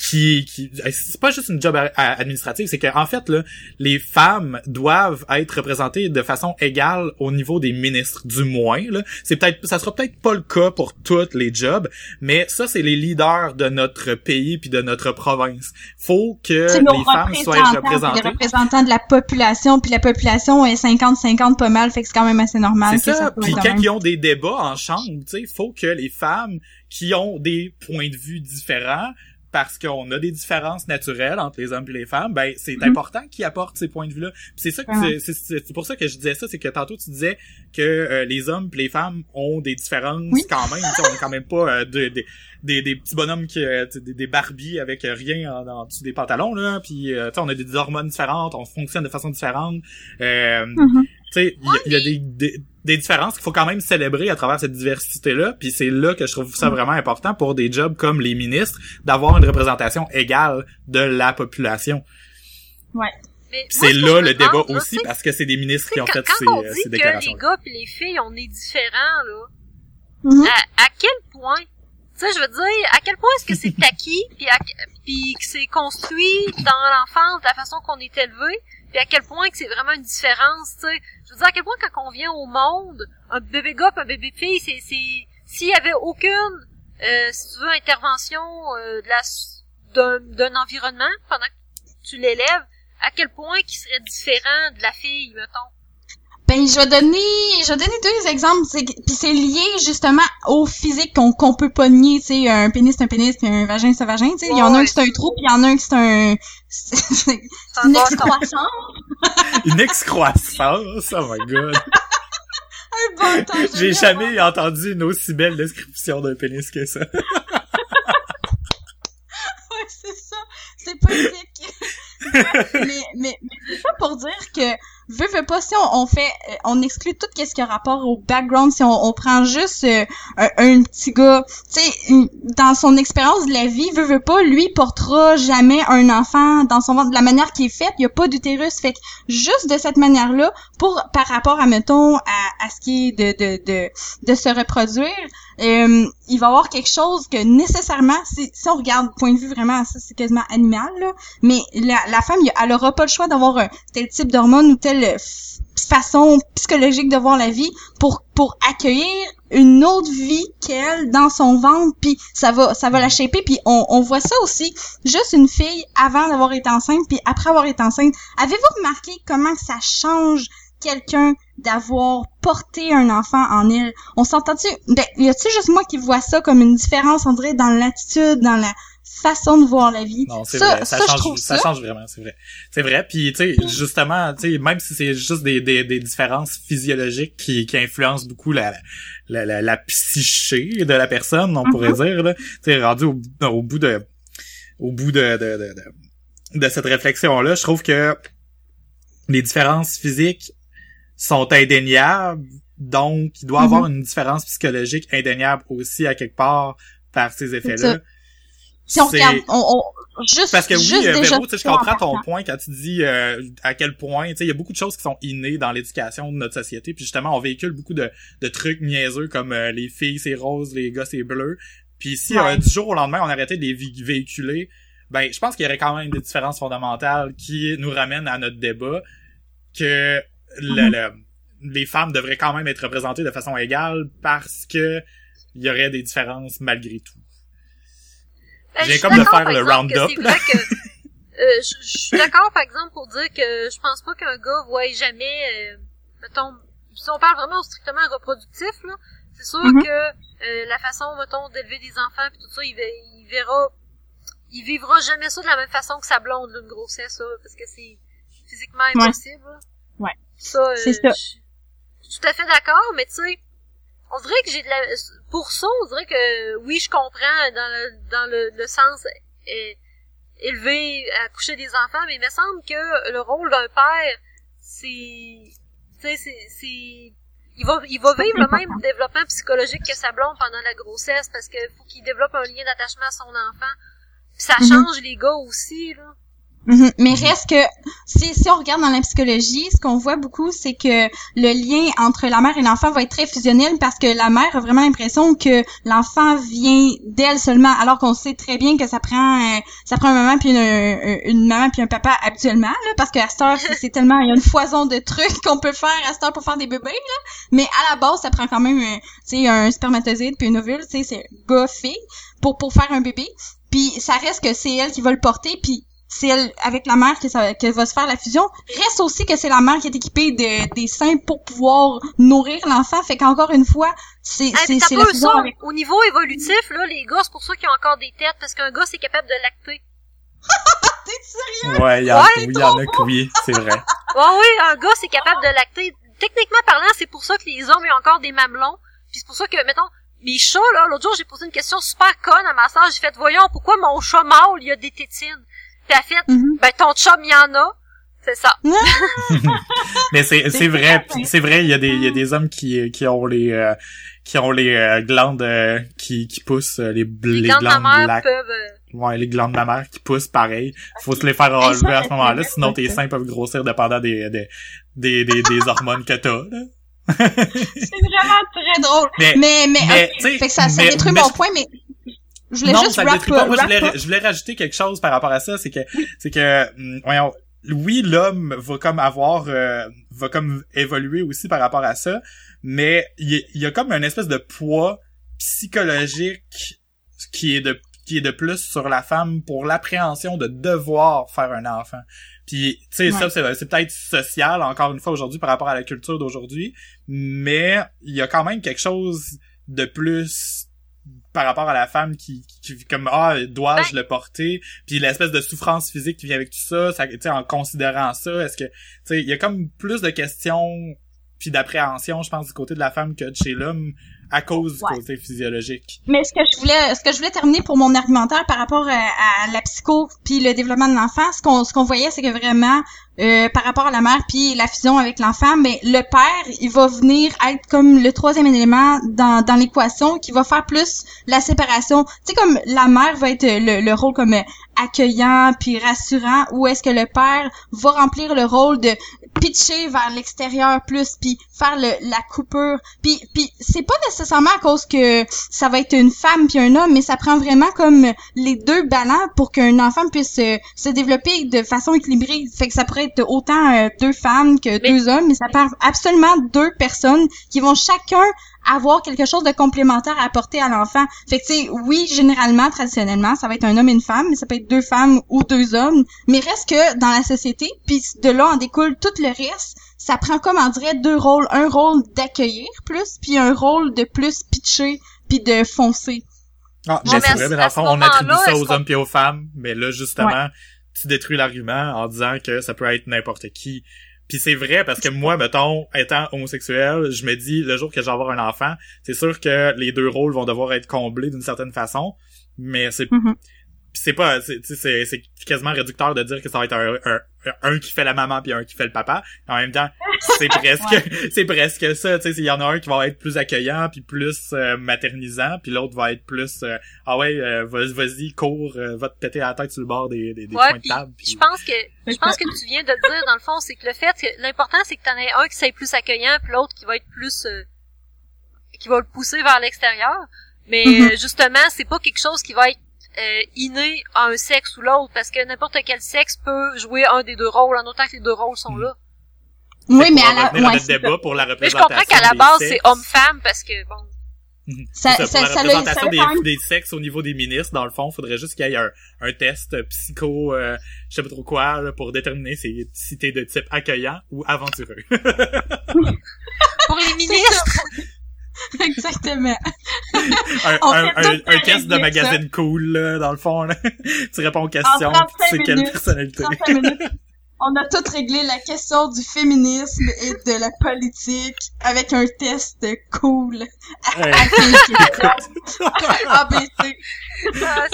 qui, qui c'est pas juste une job administrative, c'est qu'en fait là, les femmes doivent être représentées de façon égale au niveau des ministres, du moins là. C'est peut-être, ça sera peut-être pas le cas pour toutes les jobs, mais ça c'est les leaders de notre pays puis de notre province. Faut que les femmes soient représentées. les représentants de la population, puis la population est 50-50 pas mal, fait que c'est quand même assez normal. C'est ça. Puis quand ils ont des débats en chambre, tu sais, faut que les femmes qui ont des points de vue différents, parce qu'on a des différences naturelles entre les hommes et les femmes, ben c'est Mhm. important qu'ils apportent ces points de vue-là. C'est ça que Ouais. c'est- c'est c'est pour ça que je disais ça, c'est que tantôt tu disais que euh, les hommes et les femmes ont des différences Oui. quand même. tu sais, on est quand même pas euh, de- de- des, des petits bonhommes qui euh, tu sais, des, des Barbies avec rien en, en dessous des pantalons là. Puis euh, tu sais, on a des hormones différentes, on fonctionne de façon différente. Euh, Mhm. tu sais, il y y, a des, des des différences qu'il faut quand même célébrer à travers cette diversité-là. Puis c'est là que je trouve ça vraiment important pour des jobs comme les ministres d'avoir une représentation égale de la population. Ouais. C'est là le débat demande, aussi parce que c'est des ministres qui ont quand, fait quand ces, on euh, dit ces que déclarations. les gars puis les filles, on est différents, là, Mhm. à, à quel point, tu sais, je veux dire, à quel point est-ce que c'est *laughs* acquis, puis que c'est construit dans l'enfance de la façon qu'on est élevé, puis à quel point que c'est vraiment une différence, tu sais. Je veux dire, à quel point quand on vient au monde, un bébé gars un bébé fille, c'est, c'est, s'il y avait aucune, euh, intervention euh, d'un, environnement pendant que tu l'élèves, à quel point qu'il serait différent de la fille, mettons. Ben, je vais donner, je vais donner deux exemples, puis c'est lié justement au physique qu'on qu'on peut pas nier, tu sais, un pénis c'est un pénis, puis un vagin c'est un vagin, tu sais, il y en a un qui c'est un trou, puis il y en a un qui c'est un c'est C'est un une excroissance, Une excroissance, oh my god. *laughs* un J'ai jamais entendu une aussi belle description d'un pénis que ça. Ouais, c'est ça. C'est politique. mais, mais, mais c'est ça pour dire que, veux, veux pas, si on, fait, euh, on exclut tout ce qui a rapport au background, si on, prend juste euh, un, petit gars, tu sais, dans son expérience de la vie, veut, veut pas, lui portera jamais un enfant dans son ventre. De la manière qui est faite, il y a pas d'utérus, fait juste de cette manière-là, pour, par rapport à, mettons, à, à ce qui est de, de, de, de se reproduire, euh, il va y avoir quelque chose que nécessairement, si, on regarde point de vue vraiment, ça c'est quasiment animal, là, mais la, femme, elle aura pas le choix d'avoir un tel type d'hormone ou telle façon psychologique de voir la vie pour pour accueillir une autre vie qu'elle dans son ventre puis ça va ça va la shaper. Puis on, on voit ça aussi. Juste une fille avant d'avoir été enceinte puis après avoir été enceinte avez-vous remarqué comment ça change quelqu'un d'avoir porté un enfant en elle on s'entend-tu? Ben y a-tu juste moi qui vois ça comme une différence on dirait dans l'attitude dans la façon de voir la vie? Non, c'est vrai. Ça, change, ça ça change vraiment, c'est vrai. C'est vrai. Puis, tu sais, justement, tu sais, même si c'est juste des, des, des différences physiologiques qui, qui influencent beaucoup la, la, la, la psyché de la personne, on pourrait Mm-hmm. dire, là. Tu sais, rendu au, au bout de, au bout de, de, de, de, de cette réflexion-là, je trouve que les différences physiques sont indéniables, donc il doit y avoir Mm-hmm. une différence psychologique indéniable aussi à quelque part par ces effets-là. si on regarde on, on juste parce que oui, juste euh, déjà Véro, tu sais, je comprends en ton partant. point quand tu dis euh, à quel point, tu sais, il y a beaucoup de choses qui sont innées dans l'éducation de notre société, puis justement, on véhicule beaucoup de, de trucs niaiseux comme euh, les filles c'est rose, les gars c'est bleu. Puis si Ouais. euh, du jour au lendemain on arrêtait de les vé- véhiculer, ben je pense qu'il y aurait quand même des différences fondamentales qui nous ramènent à notre débat que le- Mhm. le- les femmes devraient quand même être représentées de façon égale parce que il y aurait des différences malgré tout. Ben, J'ai comme de d'accord, faire par le exemple, round-up, euh, je, je suis d'accord par exemple pour dire que je pense pas qu'un gars voit jamais, euh, metton, si on parle vraiment strictement reproductif là, c'est sûr Mhm. que euh, la façon, mettons, d'élever des enfants puis tout ça, il, verra, il vivra jamais ça de la même façon que sa blonde, là, une grossesse, ça, parce que c'est physiquement Ouais. impossible. là. Ouais. Ça, euh, C'est ça. Je suis tout à fait d'accord, mais tu sais, on dirait que j'ai de la, pour ça, on dirait que oui, je comprends dans le, dans le, le sens euh, élevé à coucher des enfants, mais il me semble que le rôle d'un père, c'est, tu sais, c'est, c'est, il va, il va vivre le même développement psychologique que sa blonde pendant la grossesse parce que faut qu'il développe un lien d'attachement à son enfant. Puis ça Mhm. change les gars aussi, là. Mhm. Mais reste que si, si on regarde dans la psychologie, ce qu'on voit beaucoup, c'est que le lien entre la mère et l'enfant va être très fusionnel parce que la mère a vraiment l'impression que l'enfant vient d'elle seulement, alors qu'on sait très bien que ça prend euh, ça prend un maman puis une, une maman puis un papa habituellement, là, parce qu'à cette heure, c'est tellement il y a une foison de trucs *laughs* qu'on peut faire à cette heure pour faire des bébés, là. Mais à la base, ça prend quand même euh, tu sais un spermatozoïde puis une ovule, c'est gars fille pour pour faire un bébé. Puis ça reste que c'est elle qui va le porter, puis c'est elle avec la mère que ça que va se faire la fusion. Reste aussi que c'est la mère qui est équipée de des seins pour pouvoir nourrir l'enfant. Fait qu'encore une fois, c'est Hey, c'est la fusion ça? avec. Au niveau évolutif, là, les gars, c'est pour ça qu'ils ont encore des têtes, parce qu'un gars, c'est capable de lacter. *laughs* T'es sérieux? Ouais, il y, en- Ouais, oui, il y en a que oui, c'est vrai. *laughs* Ouais, oui, un gars, c'est capable de lacter. Techniquement parlant, c'est pour ça que les hommes ont encore des mamelons. Puis c'est pour ça que, mettons, mes chats, là, l'autre jour, j'ai posé une question super conne à ma soeur. J'ai fait, voyons, pourquoi mon chat mâle, il a des tétines? Mhm. ben, ton chum, il y en a. C'est ça. *laughs* Mais c'est c'est C'est vrai, c'est vrai, il y a des il y a des hommes qui qui ont les euh, qui ont les euh, glandes euh, qui qui poussent euh, les bl- Les les glandes glandes mammaires lac- peuvent... euh, Ouais, les glandes mammaires qui poussent pareil. Faut se les faire enlever à ce moment-là, *laughs* sinon tes seins peuvent grossir dépendant des des des des, des hormones que t'as. là. C'est vraiment très drôle. Mais Mais, mais, mais, ok. tu sais, fait que ça, ça mais- détruit mais mon je- point, mais je voulais non, juste ça détruit pas. Moi, je wrap voulais, up. je voulais rajouter quelque chose par rapport à ça, c'est que, c'est que, hum, voyons, oui, l'homme va comme avoir, euh, va comme évoluer aussi par rapport à ça, mais il y, a- il y a comme une espèce de poids psychologique qui est de qui est de plus sur la femme pour l'appréhension de devoir faire un enfant. Puis, tu sais, ça, Ouais. c'est, c'est peut-être social, encore une fois, aujourd'hui, par rapport à la culture d'aujourd'hui, mais il y a quand même quelque chose de plus par rapport à la femme qui, qui qui- comme ah dois-je le porter? Puis l'espèce de souffrance physique qui vient avec tout ça ça tu sais en considérant ça est-ce que tu sais il y a comme plus de questions puis d'appréhension je pense du côté de la femme que de chez l'homme à cause du Ouais. côté physiologique Mais ce que je voulais, ce que je voulais terminer pour mon argumentaire par rapport à, à la psycho puis le développement de l'enfant, ce qu'on ce qu'on voyait, c'est que vraiment euh, par rapport à la mère puis la fusion avec l'enfant, mais le père, il va venir être comme le troisième élément dans dans l'équation qui va faire plus la séparation. Tu sais comme la mère va être le, le rôle comme euh, accueillant puis rassurant, ou est-ce que le père va remplir le rôle de pitcher vers l'extérieur plus puis faire le, la coupure. Puis puis c'est pas nécessairement à cause que ça va être une femme puis un homme mais ça prend vraiment comme les deux ballants pour qu'un enfant puisse se, se développer de façon équilibrée. Fait que ça pourrait être autant euh, deux femmes que Mais- deux hommes mais ça part absolument deux personnes qui vont chacun avoir quelque chose de complémentaire à apporter à l'enfant. Fait que tu sais, oui, généralement, traditionnellement, ça va être un homme et une femme, mais ça peut être deux femmes ou deux hommes. Mais reste que dans la société, puis de là en découle tout le reste, ça prend comme on dirait deux rôles, un rôle d'accueillir plus, puis un rôle de plus pitcher puis de foncer. ah mais mais c'est à vrai ce- mais dans le fond on attribue ça aux hommes puis aux femmes mais là justement tu détruis l'argument en disant que ça peut être n'importe qui puis c'est vrai parce que moi, mettons, étant homosexuel, je me dis, le jour que je avoir un enfant, c'est sûr que les deux rôles vont devoir être comblés d'une certaine façon, mais c'est Mhm. C'est pas c'est c'est c'est quasiment réducteur de dire que ça va être un, un, un qui fait la maman puis un qui fait le papa. En même temps *laughs* c'est presque *laughs* c'est presque ça tu sais. Il y en a un qui va être plus accueillant puis plus euh, maternisant puis l'autre va être plus euh, ah ouais euh, vas- vas-y cours euh, va te péter la tête sur le bord des des, des Ouais, coins de table je pense que je pense que tu viens de dire dans le fond, c'est que le fait que l'important c'est que t'en aies un qui soit plus accueillant puis l'autre qui va être plus euh, qui va le pousser vers l'extérieur. Mais *laughs* euh, justement, c'est pas quelque chose qui va être euh, inné à un sexe ou l'autre parce que n'importe quel sexe peut jouer un des deux rôles en autant que les deux rôles sont là. Oui, mais à la, ouais, débat pour la Mais je comprends qu'à la base c'est homme-femme parce que bon. Mhm. Ça- C'est ça- pour ça la l'a- représentation des, des sexes au niveau des ministres, dans le fond, faudrait juste qu'il y ait un, un test psycho, euh, je sais pas trop quoi, là, pour déterminer si, si t'es de type accueillant ou aventureux. *laughs* Pour les ministres, *laughs* Exactement. Un, test de magazine cool, là, dans le fond, là. *laughs* tu réponds aux questions, tu 35 sais quelle personnalité. 35 minutes. On a tout réglé la question du féminisme et de la politique avec un test cool. Ouais. *laughs* ABC. *laughs* ah,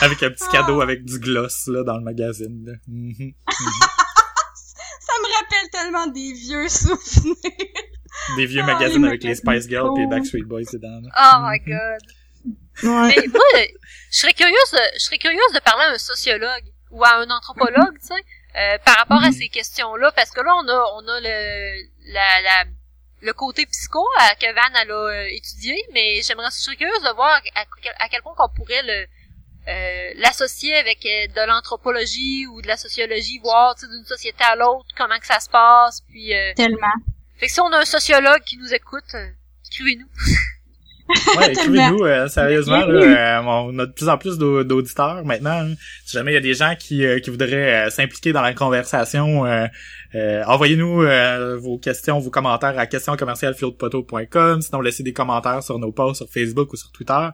avec un petit Ah. cadeau avec du gloss, là, dans le magazine, là. Mhm. Ça me rappelle tellement des vieux souvenirs. Des vieux Ah, magazines les avec les Spice Girls et. Backstreet Boys dedans, là. Oh my Mhm. god. Ouais. Mais moi, je serais curieuse, de, je serais curieuse de parler à un sociologue ou à un anthropologue, tu sais, euh, par rapport à Mhm. ces questions-là, parce que là, on a, on a le, la, la, le côté psycho à, que Van elle a euh, étudié, mais j'aimerais, je serais curieuse de voir à, quel- à quel point qu'on pourrait le euh, l'associer avec euh, de l'anthropologie ou de la sociologie, voir tu sais, d'une société à l'autre comment que ça se passe, puis euh, Tellement. Fait que si on a un sociologue qui nous écoute, euh, écrivez-nous. *laughs* Ouais, écrivez-nous, euh, sérieusement, là, euh, on a de plus en plus d'au- d'auditeurs maintenant. hein. Si jamais il y a des gens qui, euh, qui voudraient euh, s'impliquer dans la conversation, euh, euh, envoyez-nous vos questions, vos commentaires à questioncommercialfieldpoteau.com, sinon laissez des commentaires sur nos posts sur Facebook ou sur Twitter.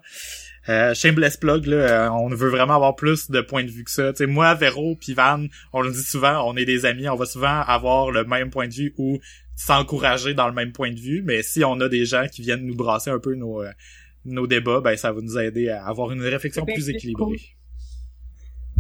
Euh, shameless plug, là, euh, on veut vraiment avoir plus de points de vue que ça. Sais, moi, Véro, puis Van, on le dit souvent, on est des amis, on va souvent avoir le même point de vue ou s'encourager dans le même point de vue, mais si on a des gens qui viennent nous brasser un peu nos, euh, nos débats, ben ça va nous aider à avoir une réflexion Ben, plus équilibrée.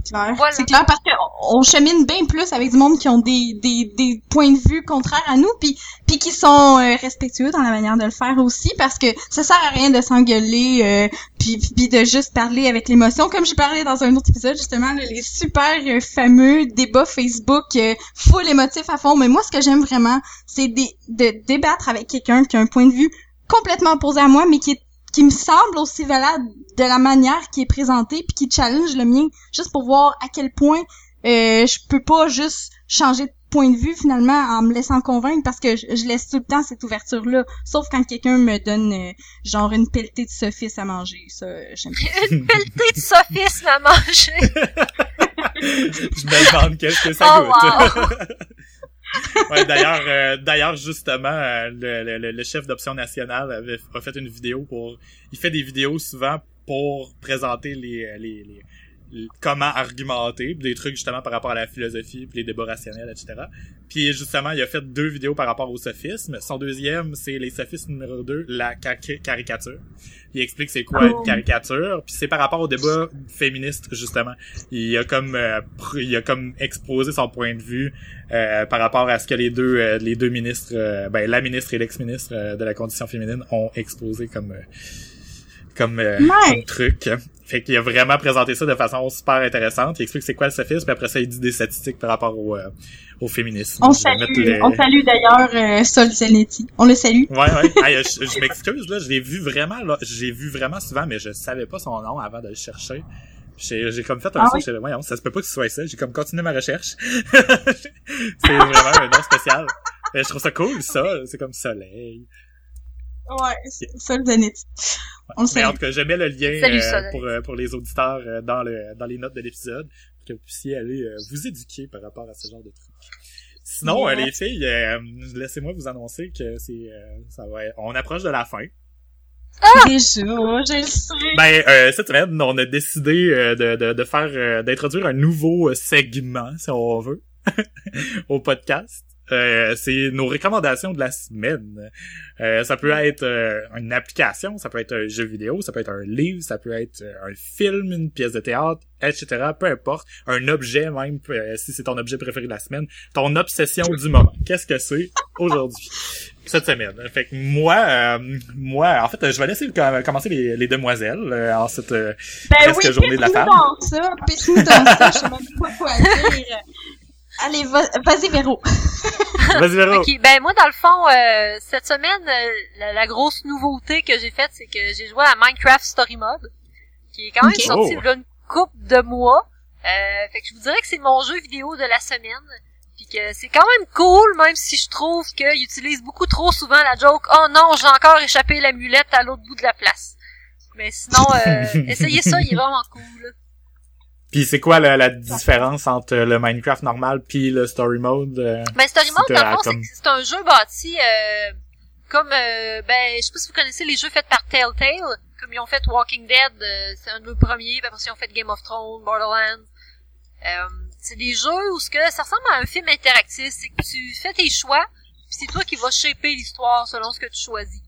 Clair. Voilà. C'est clair parce qu'on on chemine bien plus avec du monde qui ont des, des, des points de vue contraires à nous, puis puis qui sont euh, respectueux dans la manière de le faire aussi, parce que ça sert à rien de s'engueuler, euh, puis, puis de juste parler avec l'émotion. Comme j'ai parlé dans un autre épisode, justement, là, les super euh, fameux débats Facebook euh, full émotif à fond. Mais moi, ce que j'aime vraiment, c'est des- de débattre avec quelqu'un qui a un point de vue complètement opposé à moi, mais qui est qui me semble aussi valable de la manière qui est présentée puis qui challenge le mien juste pour voir à quel point euh, je peux pas juste changer de point de vue finalement en me laissant convaincre parce que je, je laisse tout le temps cette ouverture là sauf quand quelqu'un me donne euh, genre une pelletée de sophies à manger ça j'aime. *laughs* Une pelletée de sophisme à manger. *laughs* Je me demande qu'est-ce que ça Oh, goûte. *laughs* *laughs* d'ailleurs, euh, d'ailleurs justement, euh, le, le, le chef d'option nationale avait a fait une vidéo pour. Il fait des vidéos souvent pour présenter les, les, les- les- comment argumenter, des trucs justement par rapport à la philosophie, puis les débats rationnels, etc. Puis justement, il a fait deux vidéos par rapport au sophisme. Son deuxième, c'est les sophismes numéro 2, la cari- caricature. Il explique c'est quoi Oh. une caricature, puis c'est par rapport au débat féministe justement. Il a comme euh, il a comme exposé son point de vue euh, par rapport à ce que les deux euh, les deux ministres euh, ben la ministre et l'ex-ministre euh, de la condition féminine ont exposé comme euh, comme, euh, Nice. comme truc. Fait qu'il a vraiment présenté ça de façon super intéressante. Il explique c'est quoi le sophisme, puis après ça il dit des statistiques par rapport au euh, au féminisme. on salue les- on salue d'ailleurs euh, Sol Zanetti on le salue Ouais, ouais. Hey, je je m'excuse, là. Je l'ai vu vraiment, là. J'ai vu vraiment souvent, mais je savais pas son nom avant de le chercher. J'ai j'ai comme fait un Ah saut, oui? voyons, ça se peut pas que ce soit ça. J'ai comme continué ma recherche. *laughs* c'est vraiment un nom spécial. Mais je trouve ça cool, ça. C'est comme soleil. Ouais Sol Zanetti on le Mais en tout cas, j'aimais le lien Salut, euh, pour, euh, pour les auditeurs euh, dans, le, dans les notes de l'épisode, pour que vous puissiez aller euh, vous éduquer par rapport à ce genre de trucs. Sinon, euh, Yeah. les filles, euh, laissez-moi vous annoncer que c'est euh, ça va être- on approche de la fin. déjà je le sais Ben, euh, cette semaine, on a décidé euh, de, de, de faire, euh, d'introduire un nouveau segment, si on veut, *laughs* au podcast. Euh, c'est nos recommandations de la semaine. Euh, ça peut être euh, une application, ça peut être un jeu vidéo, ça peut être un livre, ça peut être euh, un film, une pièce de théâtre, etc. Peu importe, un objet même, euh, si c'est ton objet préféré de la semaine, ton obsession du moment. Qu'est-ce que c'est aujourd'hui? Cette semaine. Fait que moi, euh, moi, en fait, je vais laisser com- commencer les, les demoiselles euh, en cette euh, Ben presque oui, journée de la femme. dans ça, dans ça, je sais même pas quoi dire. Allez, va- vas-y, Véro. *laughs* Vas-y, Véro. Ok, ben moi dans le fond, euh, cette semaine, euh, la, la grosse nouveauté que j'ai faite, c'est que j'ai joué à Minecraft Story Mode, qui est quand même sorti Oh. une couple de mois. Euh, fait que je vous dirais que c'est mon jeu vidéo de la semaine. Puis que c'est quand même cool, même si je trouve qu'il utilise beaucoup trop souvent la joke « Oh non, j'ai encore échappé l'amulette à l'autre bout de la place ». Mais sinon, euh, *laughs* essayez ça, il est vraiment cool. Puis c'est quoi la, la différence entre le Minecraft normal puis le story mode euh? Ben, Story Mode, Si dans t'as le fond, c'est comme- que c'est un jeu bâti euh, comme, euh, ben, je sais pas si vous connaissez les jeux faits par Telltale, comme ils ont fait Walking Dead, euh, c'est un de nos premiers, puis après ça, ils ont fait Game of Thrones, Borderlands. Euh, c'est des jeux où ce que ça ressemble à un film interactif, c'est que tu fais tes choix, puis c'est toi qui vas shaper l'histoire selon ce que tu choisis.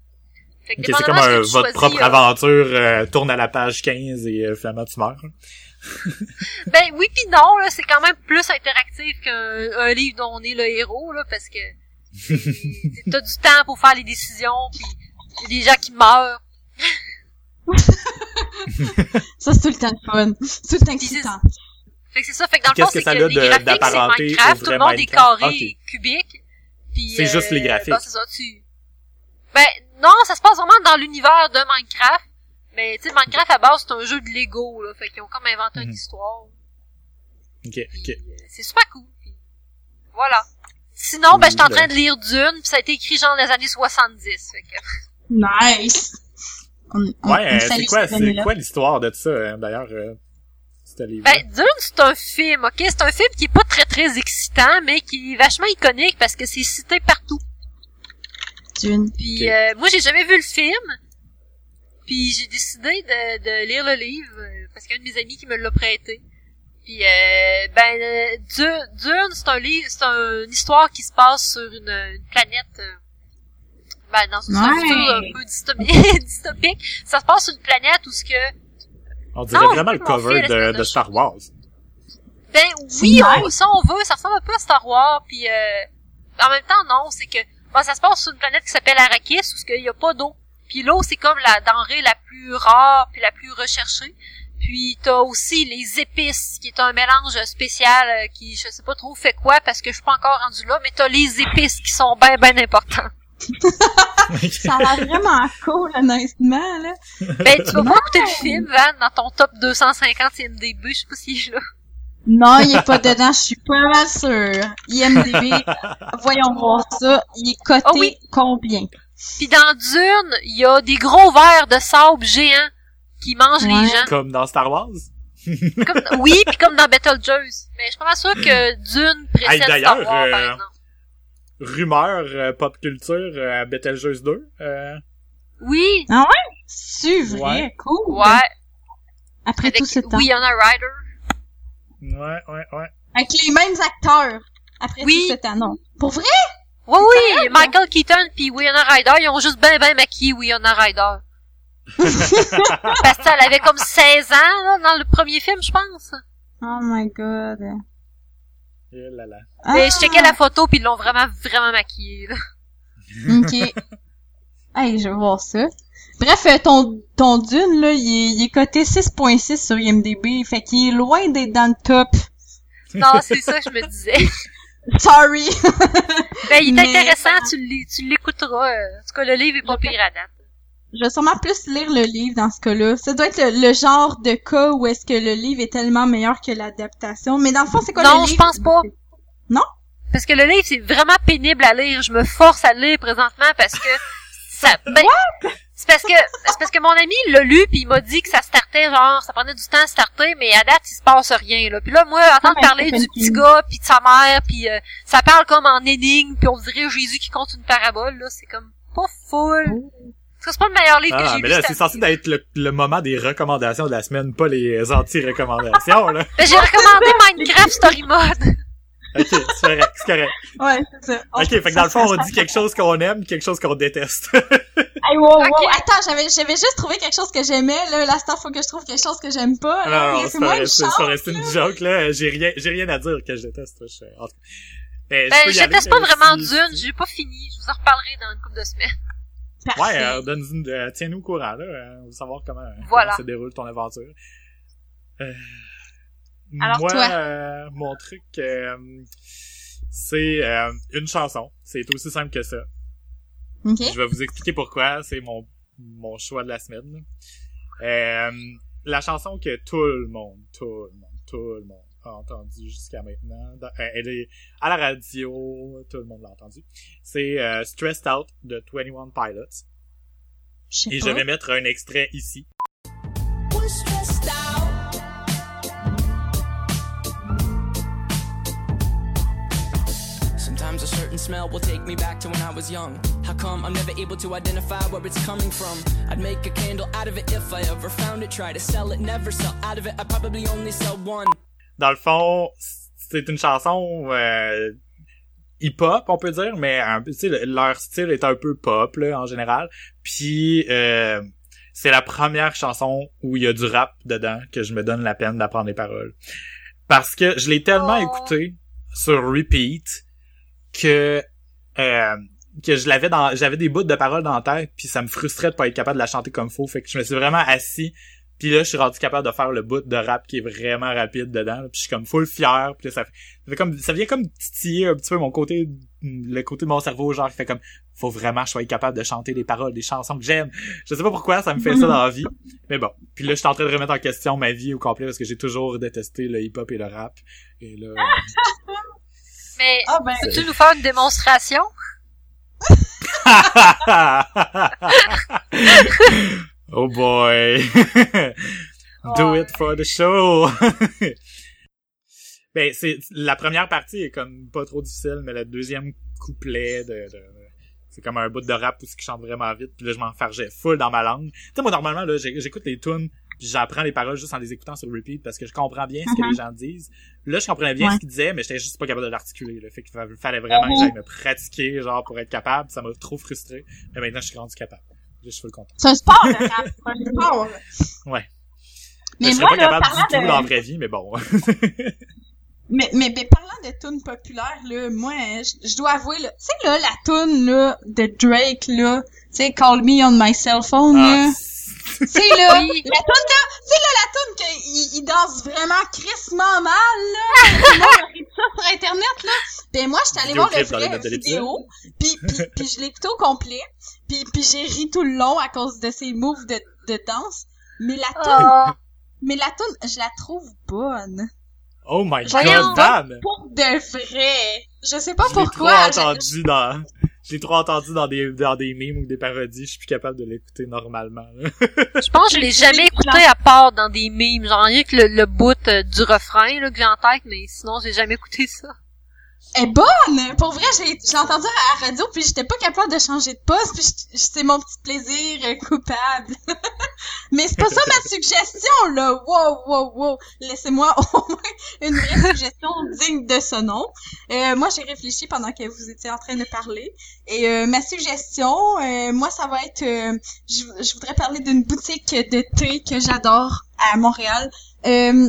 Fait que Ok, c'est comme un- ce votre choisis, propre aventure euh, tourne à la page 15 et euh, finalement tu meurs. *laughs* Ben oui puis non, là, c'est quand même plus interactif qu'un un livre dont on est le héros, là, parce que c'est- *laughs* t'as du temps pour faire les décisions, puis y a des gens qui meurent. *laughs* Ça, c'est tout le temps le fun. C'est tout le temps excitant. Fait que c'est ça, fait que dans le fond, que c'est ça que a les de- graphiques, c'est Minecraft, tout le monde est carré Ok. et cubique. Puis, C'est juste les euh, graphiques. ben, c'est ça, tu... Ben, non, ça se passe vraiment dans l'univers de Minecraft. Mais, tu sais, Minecraft, à base, c'est un jeu de Lego, là. Fait qu'ils ont comme inventé une Mhm. histoire. Ok, Puis, ok. euh, c'est super cool. Puis, voilà. Sinon, ben, j'étais en Cool. train de lire Dune, puis ça a été écrit genre dans les années 70. Fait que... *laughs* Nice. On, on, Ouais, euh, c'est quoi, ces c'est quoi l'histoire de ça, euh, d'ailleurs, euh, Ben, Dune, c'est un film, ok? C'est un film qui est pas très très excitant, mais qui est vachement iconique parce que c'est cité partout. Dune. Puis euh, moi j'ai jamais vu le film. Puis j'ai décidé de, de lire le livre euh, parce qu'il y a un de mes amis qui me l'a prêté. Puis euh, ben euh, Dune, Dune, c'est un livre, c'est un- une histoire qui se passe sur une, une planète euh, ben dans une Ouais. futur un peu dystopique, *laughs* dystopique. Ça se passe sur une planète où ce que On dirait Non, vraiment le cover de, espèce de de Star Wars. Ben oui, on, ça on veut, ça ressemble un peu à Star Wars, puis euh, en même temps non, c'est que bon, ça se passe sur une planète qui s'appelle Arrakis, où il y a pas d'eau. Puis l'eau c'est comme la denrée la plus rare puis la plus recherchée. Puis t'as aussi les épices, qui est un mélange spécial euh, qui je sais pas trop fait quoi parce que je suis pas encore rendu là, mais t'as les épices qui sont bien ben importantes. *laughs* Ça a l'air vraiment cool, honnêtement, là. Ben, tu vas pas écouter le film, Van, dans ton top 250 IMDB, je sais pas si je là. Non, il est pas dedans, je suis pas mal sûre. IMDB, *laughs* voyons voir ça, il est coté Oh oui. combien? Puis dans Dune, il y a des gros vers de sable géants qui mangent Ouais. les gens. Comme dans Star Wars? Comme, oui, puis comme dans Beetlejuice. Mais je suis pas que Dune précède Hey, d'ailleurs, Star Wars, par euh, exemple. Rumeur euh, pop culture euh, à Betelgeuse 2. Euh, Oui, C'est vrai, Ouais. cool. ouais. Après Avec tout ce temps. Winona Ryder. ouais, ouais, ouais. Avec les mêmes acteurs. Après Oui. tout ce temps, non. Pour vrai? Oui, oui, Michael Keaton puis Winona Ryder, ils ont juste ben ben maquillé Winona Ryder. *laughs* Parce qu'elle avait comme 16 ans, là, dans le premier film, je pense. Oh my god. Eh là là. Mais Ah, je checkais la photo puis ils l'ont vraiment, vraiment maquillée, là. Ok. hey, je vais voir ça. Bref, euh, ton, ton Dune, là, il est, il est coté 6.6 sur IMDB, fait qu'il est loin d'être dans le top. Non, c'est ça que je me disais. *laughs* Sorry! *laughs* Ben, il est Mais- intéressant, tu l'é- tu l'écouteras. euh. En tout cas, le livre est pas pire à date. Je vais sûrement plus lire le livre dans ce cas-là. Ça doit être le, le genre de cas où est-ce que le livre est tellement meilleur que l'adaptation. Mais dans le fond, c'est quoi Non, le je livre? pense pas. Non? Parce que le livre, c'est vraiment pénible à lire. Je me force à le lire présentement parce que ça... Ben, c'est parce que c'est parce que mon ami l'a lu puis il m'a dit que ça startait genre ça prenait du temps à starter mais à date il se passe rien là puis là moi entendre mais parler du petit gars puis de sa mère puis euh, ça parle comme en énigme puis on dirait Jésus qui compte une parabole là c'est comme pas full que c'est pas le meilleur livre que Ah, j'ai mais lu là, cette c'est censé année. être le, le moment des recommandations de la semaine, pas les anti-recommandations, là. Ben, j'ai recommandé Minecraft Story Mode Ok, c'est correct, c'est correct. Ouais, c'est ça. Ok, fait que dans le fond, on dit quelque chose qu'on aime, quelque chose qu'on déteste. *laughs* Hey, wow, wow. Ok. Attends, j'avais, j'avais juste trouvé quelque chose que j'aimais, là. Là, c'est faut que je trouve quelque chose que j'aime pas. non, là. non, c'est pas une c'est pas joke, là. J'ai rien, j'ai rien à dire que je déteste, je, en. Mais ben je aller, déteste pas là, vraiment si- Dune j'ai pas fini je vous en reparlerai dans une couple de semaines Parfait. Ouais, euh, donne euh, tiens-nous au courant, là. euh, on veut savoir comment, Voilà. comment se déroule ton aventure. Euh, Alors, moi, toi? euh, mon truc, euh, c'est euh, une chanson. C'est aussi simple que ça. Je vais vous expliquer pourquoi. C'est mon, mon choix de la semaine. Euh, la chanson que tout le monde, tout le monde, tout le monde a entendu jusqu'à maintenant. dans- euh, elle est à la radio, tout le monde l'a entendu. C'est euh, Stressed Out de 21 Pilots. Et pas. je vais mettre un extrait ici. Sometimes a certain smell will take me back to when I was young. How come I'm never able to identify where it's coming from? I'd make a candle out of it if I ever found it. Try to sell it, never sell out of it. I probably only sell one. Dans le fond, c'est une chanson euh, hip-hop, on peut dire, mais un peu, tu sais, le- leur style est un peu pop là, en général. Puis euh, c'est la première chanson où il y a du rap dedans que je me donne la peine d'apprendre les paroles. Parce que je l'ai tellement Oh. écouté sur repeat que euh, que je l'avais dans j'avais des bouts de paroles dans la tête puis ça me frustrait de pas être capable de la chanter comme faut. Fait que je me suis vraiment assis puis là je suis rendu capable de faire le bout de rap qui est vraiment rapide dedans puis je suis comme full fier puis ça ça fait comme ça vient comme titiller un petit peu mon côté le côté de mon cerveau genre qui fait comme faut vraiment que je sois capable de chanter des paroles des chansons que j'aime. Je sais pas pourquoi ça me fait ça dans la vie mais bon. Puis là je suis en train de remettre en question ma vie au complet parce que j'ai toujours détesté le hip hop et le rap. Et là *laughs* mais Ah ben, peux-tu nous faire une démonstration? *laughs* Oh boy. *laughs* Do it for the show. *laughs* ben, c'est, la première partie est comme pas trop difficile, mais le deuxième couplet de, de- c'est comme un bout de rap où qui chante vraiment vite, puis là, je m'enfargeais full dans ma langue. Tu sais, moi, normalement, là, j'écoute les tunes, j'apprends les paroles juste en les écoutant sur repeat, parce que je comprends bien ce que les gens disent. Là, je comprenais bien Ouais. ce qu'ils disaient, mais j'étais juste pas capable de l'articuler, là. Fait qu'il fa- fallait vraiment que j'aille me pratiquer, genre, pour être capable. Ça m'a trop frustré. Mais maintenant, je suis rendu capable. Je suis full content. c'est un sport, le rap. *laughs* C'est un sport. Ouais. Mais je serais pas là, capable du tout de... dans la vraie vie, mais bon. *laughs* Mais, mais, mais parlant de tunes populaires, là, moi, je, je dois avouer, là, tu sais, là, la tune là, de Drake, là, tu sais, Call Me on my cell phone, là. Ah, Tu sais, là, Oui. la toune, là, sais, là, la toune qu'il il danse vraiment crissement mal, là. *laughs* Tout le monde a ri de ça sur Internet, là. Ben, moi, j'étais allée voir le vrai vidéo, puis, puis, puis je l'ai écouté au complet, puis, puis j'ai ri tout le long à cause de ses moves de, de danse. Mais la toune, Oh. mais la toune, je la trouve bonne. Oh my Voyons. god, Dan! Pour de vrai. Je sais pas Je pourquoi. je- entendu dans... Je l'ai trop entendu dans des, dans des memes ou des parodies, je suis plus capable de l'écouter normalement. là. *laughs* Je pense que je l'ai jamais écouté à part dans des memes. Genre, rien que le, le bout euh, du refrain, là, que j'ai en tête, mais sinon, j'ai jamais écouté ça. Elle est bonne! Pour vrai, j'ai j'ai entendu à la radio, puis j'étais pas capable de changer de poste, puis c'est mon petit plaisir euh, coupable. *laughs* Mais c'est pas ça ma *laughs* suggestion, là! Wow, wow, wow! Laissez-moi au moins une vraie suggestion digne de ce nom. Euh, moi, j'ai réfléchi pendant que vous étiez en train de parler. Et euh, ma suggestion, euh, moi, ça va être... euh, je, je voudrais parler d'une boutique de thé que j'adore à Montréal. Euh,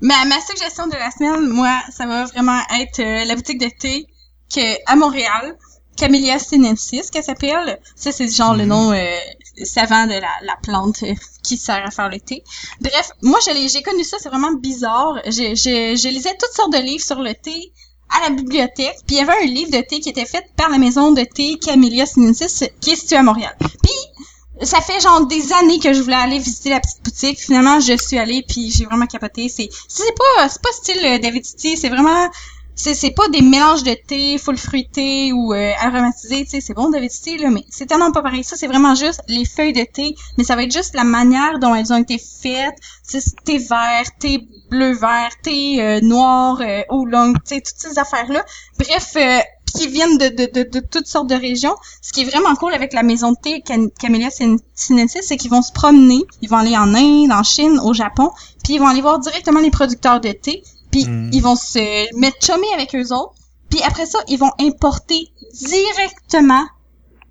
Ma, ma suggestion de la semaine, moi, ça va vraiment être euh, la boutique de thé que à Montréal, Camellia sinensis, qu'elle s'appelle. Ça, c'est genre le Mhm. nom euh, savant de la, la plante euh, qui sert à faire le thé. Bref, moi, j'ai connu ça, c'est vraiment bizarre. Je, je, je lisais toutes sortes de livres sur le thé à la bibliothèque, puis il y avait un livre de thé qui était fait par la maison de thé Camellia sinensis qui est située à Montréal. Puis ça fait genre des années que je voulais aller visiter la petite boutique. Finalement, je suis allée puis j'ai vraiment capoté. C'est c'est pas c'est pas style euh, David City, c'est vraiment c'est pas des mélanges de thé full fruité ou euh, aromatisé, tu sais, c'est bon David City là, mais c'est tellement pas pareil. Ça c'est vraiment juste les feuilles de thé, mais ça va être juste la manière dont elles ont été faites, tu sais, thé vert, thé bleu vert, thé euh, noir, euh, oolong, tu sais, toutes ces affaires là. Bref, euh, qui viennent de, de, de, de toutes sortes de régions. Ce qui est vraiment cool avec la maison de thé Cam- Camellia sin- sinensis, c'est qu'ils vont se promener, ils vont aller en Inde, en Chine, au Japon, puis ils vont aller voir directement les producteurs de thé, puis Mm. ils vont se mettre chummer avec eux autres, puis après ça, ils vont importer directement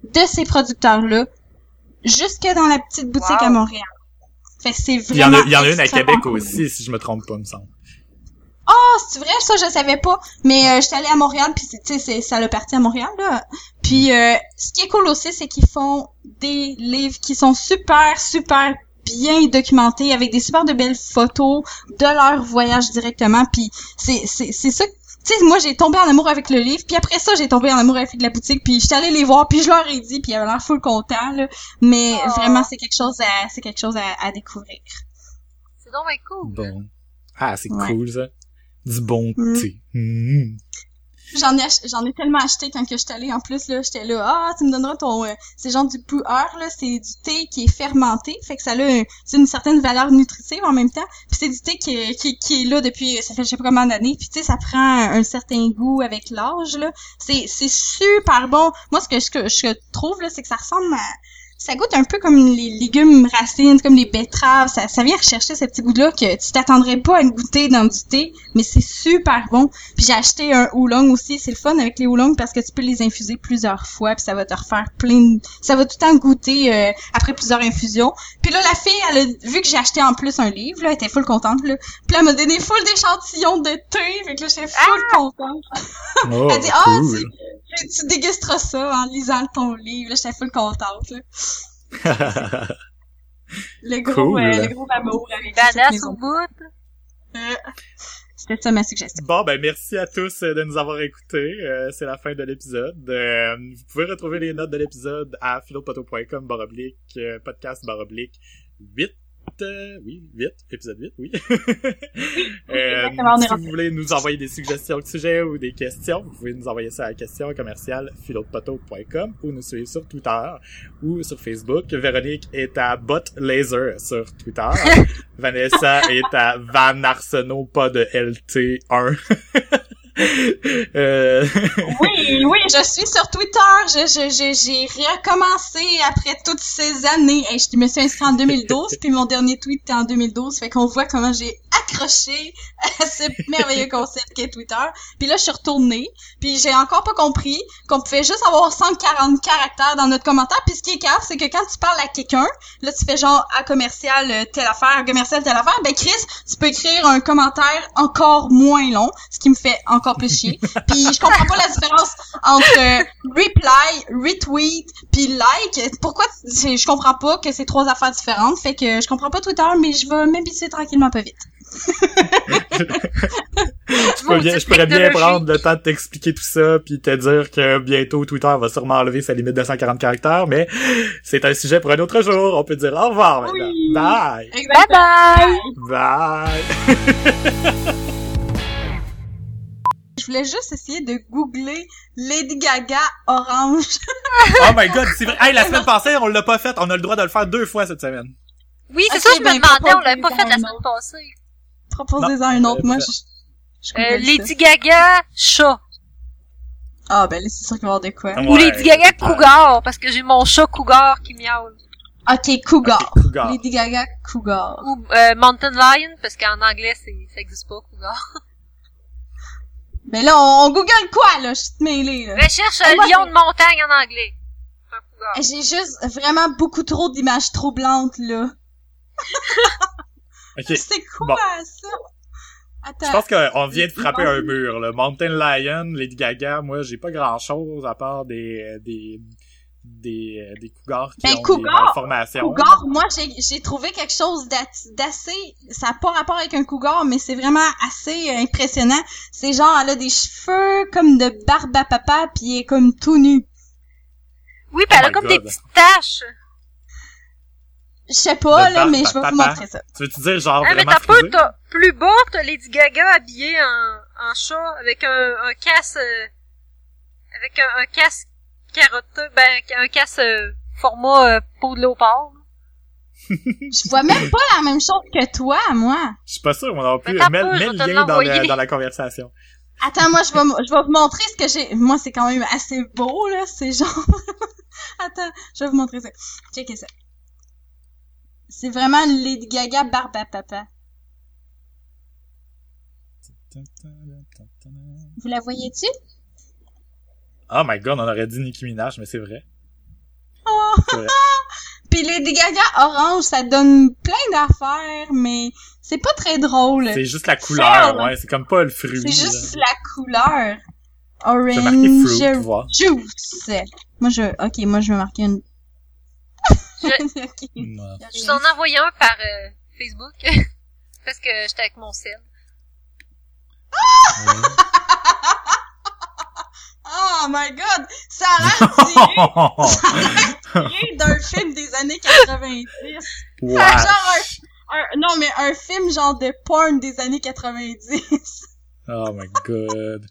de ces producteurs-là jusque dans la petite boutique Wow. à Montréal. Fait que c'est Il y en vraiment a, il y en a une à Québec cool. aussi, si je me trompe pas, me semble. Ah, c'est vrai, ça je savais pas. Mais euh, j'étais allée à Montréal puis c'est- tu sais c'est ça l'a parti à Montréal là. Puis euh, ce qui est cool aussi c'est qu'ils font des livres qui sont super super bien documentés avec des super de belles photos de leur voyage directement puis c'est c'est c'est ça tu sais, moi, j'ai tombé en amour avec le livre, puis après ça, j'ai tombé en amour avec la boutique, puis j'étais allée les voir, puis je leur ai dit, puis ils avaient l'air full content, là. Mais Oh. vraiment, c'est quelque chose à, c'est quelque chose à, à découvrir. C'est donc bien cool. Bon. Ah, c'est Ouais. cool, ça. Du bon Mm. thé. Mm. J'en ai j'en ai tellement acheté quand que j'étais allée en plus là, j'étais là ah tu me donneras ton euh, c'est genre du pu'er là, c'est du thé qui est fermenté, fait que ça a c'est une certaine valeur nutritive en même temps. Puis c'est du thé qui, qui qui est là depuis ça fait je sais pas combien d'années, puis tu sais ça prend un, certain goût avec l'âge là. C'est c'est super bon. Moi ce que que je trouve là, c'est que ça ressemble à ça goûte un peu comme les légumes racines, comme les betteraves. Ça, ça vient rechercher ce petit goût-là que tu t'attendrais pas à le goûter dans du thé, mais c'est super bon. Puis j'ai acheté un oolong aussi. C'est le fun avec les oolongs parce que tu peux les infuser plusieurs fois, puis ça va te refaire plein de... Ça va tout le temps goûter euh, après plusieurs infusions. Puis là, la fille, elle a vu que j'ai acheté en plus un livre, là, elle était full contente, là. Puis là, elle m'a donné full d'échantillons de thé, fait que là, j'étais full contente. Oh, *laughs* Elle dit, ah, cool. tu, tu dégusteras ça en lisant ton livre. Là, j'étais full contente, là. *laughs* Le gros, Cool. euh, le gros amour avec Badass au bout. Euh, C'était ça ma suggestion. Bon, ben merci à tous euh, de nous avoir écoutés. Euh, c'est la fin de l'épisode. Euh, vous pouvez retrouver les notes de l'épisode à philopoto.com baroblique euh, podcast baroblique 8. Euh, oui, 8, épisode 8, *laughs* oui. Euh, si vous voulez nous envoyer des suggestions de sujets ou des questions, vous pouvez nous envoyer ça à question commerciale philopoto.com ou nous suivre sur Twitter ou sur Facebook. Véronique est à Bot Laser sur Twitter. *laughs* Vanessa est à Van Arsenault, pas de LT1. *laughs* *laughs* euh, Oui, oui, je suis sur Twitter. J'ai recommencé après toutes ces années. Je me suis inscrit en 2012, puis mon dernier tweet était en 2012. Fait qu'on voit comment j'ai accroché à ce merveilleux concept qu'est Twitter. Puis là, je suis retournée, puis j'ai encore pas compris qu'on pouvait juste avoir 140 caractères dans notre commentaire. Puis ce qui est grave, c'est que quand tu parles à quelqu'un, là, tu fais genre à commercial euh, telle affaire, à commercial telle affaire, ben Chris, tu peux écrire un commentaire encore moins long, ce qui me fait encore plus chier. *laughs* Puis je comprends pas la différence entre euh, reply, retweet, puis like. Pourquoi je comprends pas que c'est trois affaires différentes. Fait que je comprends pas Twitter, mais je vais m'habituer tranquillement pas vite. *laughs* Je, peux bien- je pourrais bien prendre le temps de t'expliquer tout ça puis te dire que bientôt Twitter va sûrement enlever sa limite de 140 caractères, mais c'est un sujet pour un autre jour. On peut dire au revoir maintenant. Oui. Bye! Bye bye! *laughs* Bye! Je voulais juste essayer de googler Lady Gaga orange. *laughs* Oh my god, c'est vrai. Hey, la semaine passée, on l'a pas fait. On a le droit de le faire deux fois cette semaine. Oui, c'est Ok, ça, je me demandais, on l'avait pas fait la semaine passée. Proposez-en un autre. Moi, je, je Euh. Lady Gaga, chat. Ah, ben là, c'est sûr qu'il va y avoir de quoi. Ou Lady Gaga, cougar, parce que j'ai mon chat cougar qui miaule. Ok, Cougar. Ok, Cougar. Lady Gaga, Cougar. Ou euh, Mountain Lion, parce qu'en anglais, c'est, ça existe pas, cougar. *laughs* Ben là, on, on google quoi, là? Je suis mêlée, là. Mais cherche Ah, un moi, lion de montagne en anglais. Un cougar. J'ai juste vraiment beaucoup trop d'images troublantes, là. *laughs* Ok. *laughs* C'est quoi, Bon. ça? Attends. Je pense qu'on vient de frapper un mur, là. Mountain Lion, Lady Gaga, moi, j'ai pas grand chose à part des, des, des, des cougars qui Ben, ont cougar, des malformations. Cougar, moi, j'ai j'ai trouvé quelque chose d'assez... Ça n'a pas rapport avec un cougar, mais c'est vraiment assez euh, impressionnant. C'est genre, elle a des cheveux comme de barbe à papa, puis elle est comme tout nu. Oui, pis elle Oh a my comme God. des petites taches. Je sais pas, là, mais je vais vous montrer ça. Tu veux-tu dire genre Ah, mais t'as frisé? t'as plus bas, t'as Lady Gaga habillée en, en chat, avec un, un casse, euh, avec un, un casse carotteux, ben, un casse euh, format euh, peau de léopard. Je vois même pas la même chose que toi, moi. Je suis pas sûr, Mets, peu, mets je le lien dans, le- dans la conversation. Attends, moi, je vais, je vais vous montrer ce que j'ai. Moi, c'est quand même assez beau, là. C'est genre... *laughs* Attends, je vais vous montrer ça. Checkez ça. C'est vraiment Lady Gaga barbe à papa. Vous la voyez-tu? Oh my god, on aurait dit Nicki Minaj, mais c'est vrai. Oh. Vrai. *laughs* Puis Lady Gaga orange, ça donne plein d'affaires, mais c'est pas très drôle. C'est juste la couleur, ouais. C'est comme pas le fruit. C'est là. juste la couleur. C'est marqué fruit, Orange juice. Moi, je... Ok, moi, je vais marquer une... Je-. Ouais. Je t'en ai envoyé un par euh, Facebook, *laughs* parce que j'étais avec mon sel. Oh my god! *laughs* Ça a l'air tiré, d'un film des années 90. Ouais. Genre un, un- non mais un film genre de porn des années 90. Oh my god.